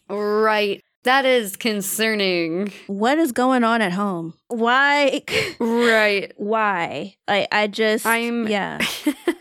right. That is concerning. what is going on at home? Why? Right. Why? I I just I'm- yeah,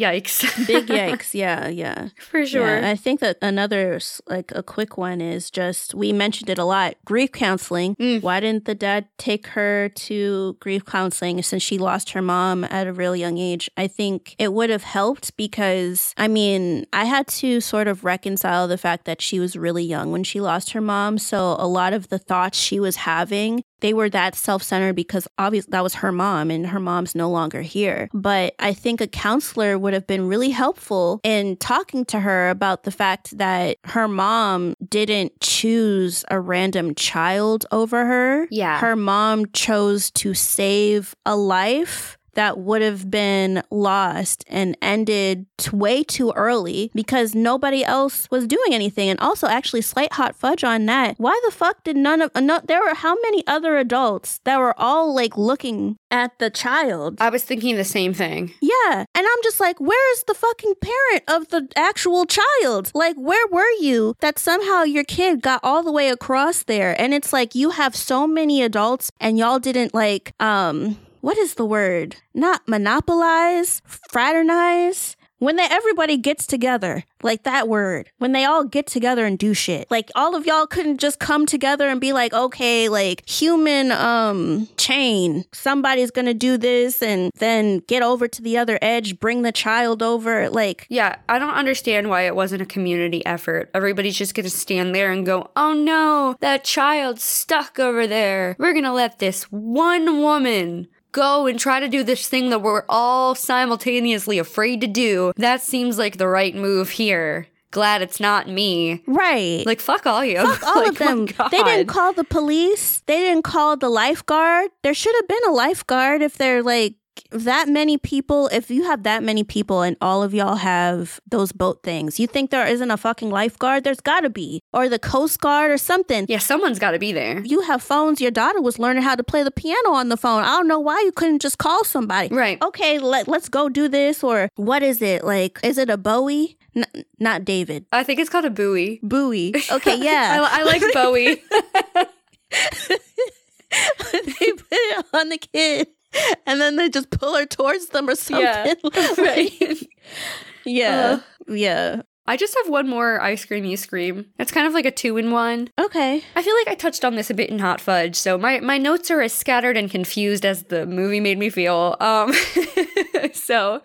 Yikes. big yikes. Yeah, yeah. For sure. Yeah, I think that another like a quick one is just we mentioned it a lot. Grief counseling. Mm. Why didn't the dad take her to grief counseling since she lost her mom at a real young age? I think it would have helped because I mean, I had to sort of reconcile the fact that she was really young when she lost her mom, so a lot of the thoughts she was having they were that self-centered because obviously that was her mom and her mom's no longer here. But I think a counselor would have been really helpful in talking to her about the fact that her mom didn't choose a random child over her. Yeah. Her mom chose to save a life that would have been lost and ended way too early because nobody else was doing anything. And also, actually, slight hot fudge on that. Why the fuck did none of no, there were how many other adults that were all like looking at the child? I was thinking the same thing. Yeah. And I'm just like, where's the fucking parent of the actual child? Like, where were you that somehow your kid got all the way across there? And it's like, you have so many adults and y'all didn't like, um, what is the word? Not monopolize, fraternize. When they, everybody gets together, like that word, when they all get together and do shit, like all of y'all couldn't just come together and be like, okay, like human um chain, somebody's gonna do this and then get over to the other edge, bring the child over, like Yeah, I don't understand why it wasn't a community effort. Everybody's just gonna stand there and go, oh no, that child's stuck over there. We're gonna let this one woman go and try to do this thing that we're all simultaneously afraid to do. That seems like the right move here. Glad it's not me. right. Like, fuck all you. Fuck all Like, of them. They didn't call the police. They didn't call the lifeguard. There should have been a lifeguard if they're like that many people. If you have that many people and all of y'all have those boat things, you think there isn't a fucking lifeguard? There's got to be. Or the Coast Guard or something. Yeah, someone's gotta be there. You have phones. Your daughter was learning how to play the piano on the phone. I don't know why you couldn't just call somebody. Right. Okay, let, let's go do this. Or what is it? Like, is it a Bowie? N- not David. I think it's called a buoy. Bowie. Okay, yeah. I, I like Bowie. they put it on the kid and then they just pull her towards them or something. Yeah, right. yeah. yeah. I just have one more ice cream you scream. It's kind of like a two in one. Okay. I feel like I touched on this a bit in Hot Fudge, so my, my notes are as scattered and confused as the movie made me feel. Um, so,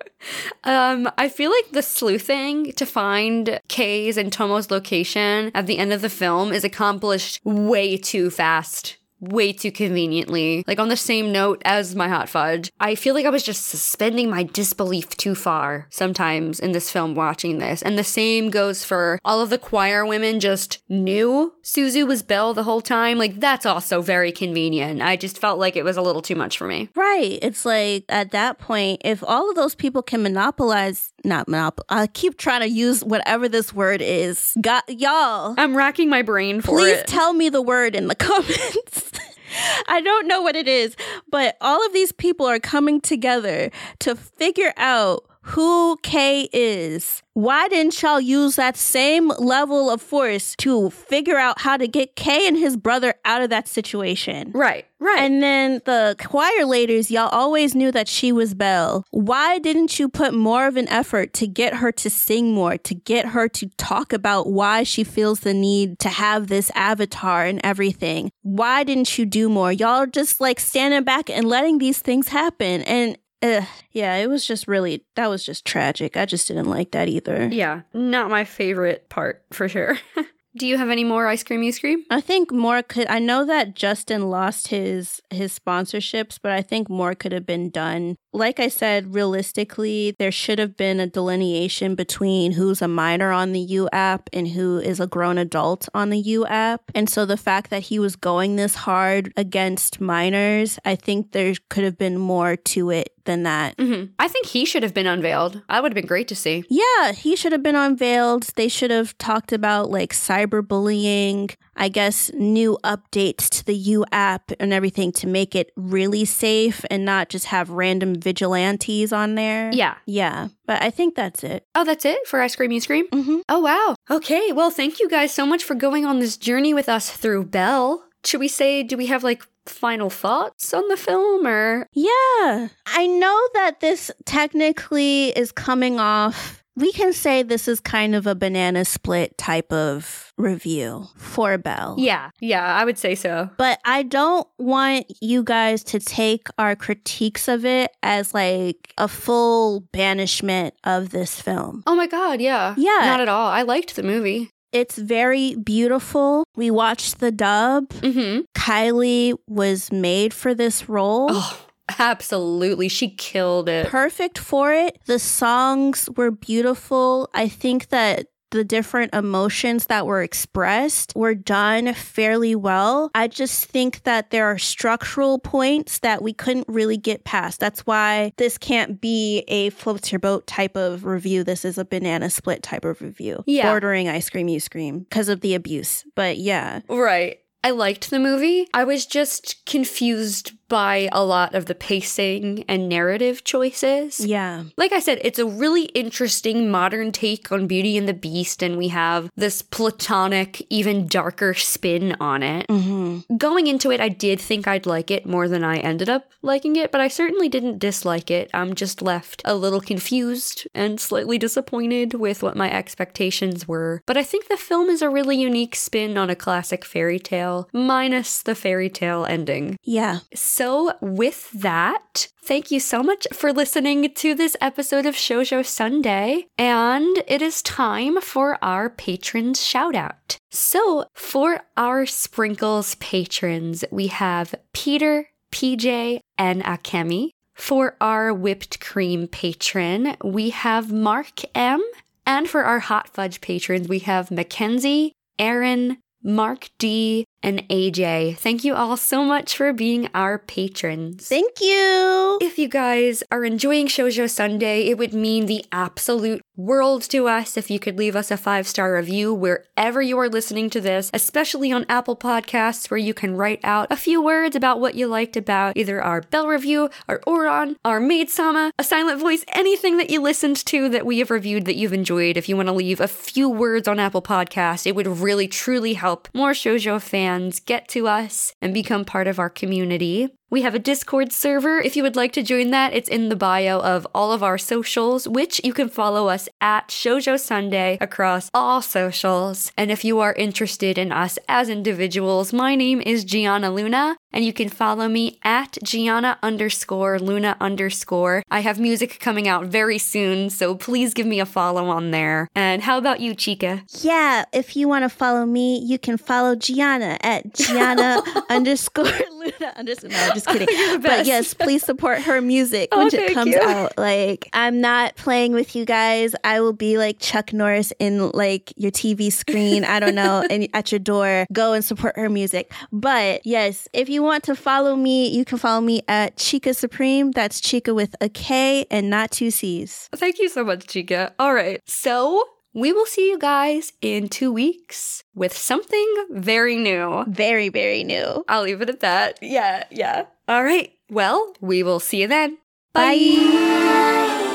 um, I feel like the sleuthing to find Kei's and Tomo's location at the end of the film is accomplished way too fast. Way too conveniently. Like on the same note as my hot fudge. I feel like I was just suspending my disbelief too far sometimes in this film watching this. And the same goes for all of the choir women just knew Suzu was Belle the whole time. Like that's also very convenient. I just felt like it was a little too much for me. Right. It's like at that point, if all of those people can monopolize, not monopolize, I keep trying to use whatever this word is. Got y'all. I'm racking my brain for Please it. tell me the word in the comments. I don't know what it is, but all of these people are coming together to figure out who Kei is. Why didn't y'all use that same level of force to figure out how to get Kei and his brother out of that situation? right, right. And then the choir ladies, y'all always knew that she was Belle. Why didn't you put more of an effort to get her to sing more, to get her to talk about why she feels the need to have this avatar and everything? Why didn't you do more? Y'all are just like standing back and letting these things happen. And uh, yeah, it was just really, that was just tragic. I just didn't like that either. yeah, not my favorite part for sure. Do you have any more ice cream you scream? I think more could. I know that Justin lost his his sponsorships, but I think more could have been done. Like I said, realistically, there should have been a delineation between who's a minor on the U app and who is a grown adult on the U app. And so the fact that he was going this hard against minors, I think there could have been more to it than that. hmm I think he should have been unveiled. That would have been great to see. Yeah, he should have been unveiled. They should have talked about like cyberbullying, I guess new updates to the U app and everything to make it really safe and not just have random vigilantes on there. Yeah. Yeah, but I think that's it. Oh, that's it for ice cream you scream? hmm Oh, wow. Okay. Well, thank you guys so much for going on this journey with us through Belle. Should we say, do we have like final thoughts on the film or? Yeah, I know that this technically is coming off. We can say this is kind of a banana split type of review for Belle. Yeah. Yeah, I would say so. But I don't want you guys to take our critiques of it as like a full banishment of this film. Oh my God. Yeah. Yeah. Not at all. I liked the movie. It's very beautiful. We watched the dub. Mm-hmm. Kylie was made for this role. Oh, absolutely. She killed it. Perfect for it. The songs were beautiful. I think that the different emotions that were expressed were done fairly well. I just think that there are structural points that we couldn't really get past. That's why this can't be a floats your boat type of review. This is a banana split type of review. Yeah. Bordering ice cream, you scream because of the abuse. But yeah. Right. I liked the movie. I was just confused by a lot of the pacing and narrative choices. Yeah. Like I said, it's a really interesting modern take on Beauty and the Beast, and we have this platonic, even darker spin on it. hmm Going into it, I did think I'd like it more than I ended up liking it, but I certainly didn't dislike it. I'm just left a little confused and slightly disappointed with what my expectations were. But I think the film is a really unique spin on a classic fairy tale, minus the fairy tale ending. Yeah. So, with that, thank you so much for listening to this episode of Shoujo Sundae. And it is time for our patrons shout out. So, for our Sprinkles patrons, we have Peter, PJ, and Akemi. For our whipped cream patron, we have Mark M. And for our hot fudge patrons, we have Mackenzie, Aaron, Mark D, and AJ. Thank you all so much for being our patrons. Thank you. If you guys are enjoying Shoujo Sundae, it would mean the absolute world to us if you could leave us a five star review wherever you are listening to this, especially on Apple Podcasts, where you can write out a few words about what you liked about either our Belle review, our Ouran, our Maid Sama, a silent voice, anything that you listened to that we have reviewed that you've enjoyed. If you want to leave a few words on Apple Podcasts, it would really truly help more Shoujo fans get to us and become part of our community. We have a Discord server. If you would like to join that, it's in the bio of all of our socials, which you can follow us at Shoujo Sundae across all socials. And if you are interested in us as individuals, my name is Giana Luna, and you can follow me at Giana underscore Luna underscore. I have music coming out very soon, so please give me a follow on there. And how about you, Chika? Yeah, if you want to follow me, you can follow Giana at Giana underscore Luna. No, I'm just kidding. But yes, please support her music Oh, when it comes you. out. Like, I'm not playing with you guys. I will be like Chuck Norris in like your TV screen. I don't know, and at your door. Go and support her music. But yes, if you want to follow me, you can follow me at Chika Supreme. That's Chika with a K and not two C's. Thank you so much, Chika. All right. So we will see you guys in two weeks with something very new. Very, very new. I'll leave it at that. Yeah, yeah. All right. Well, we will see you then. Bye.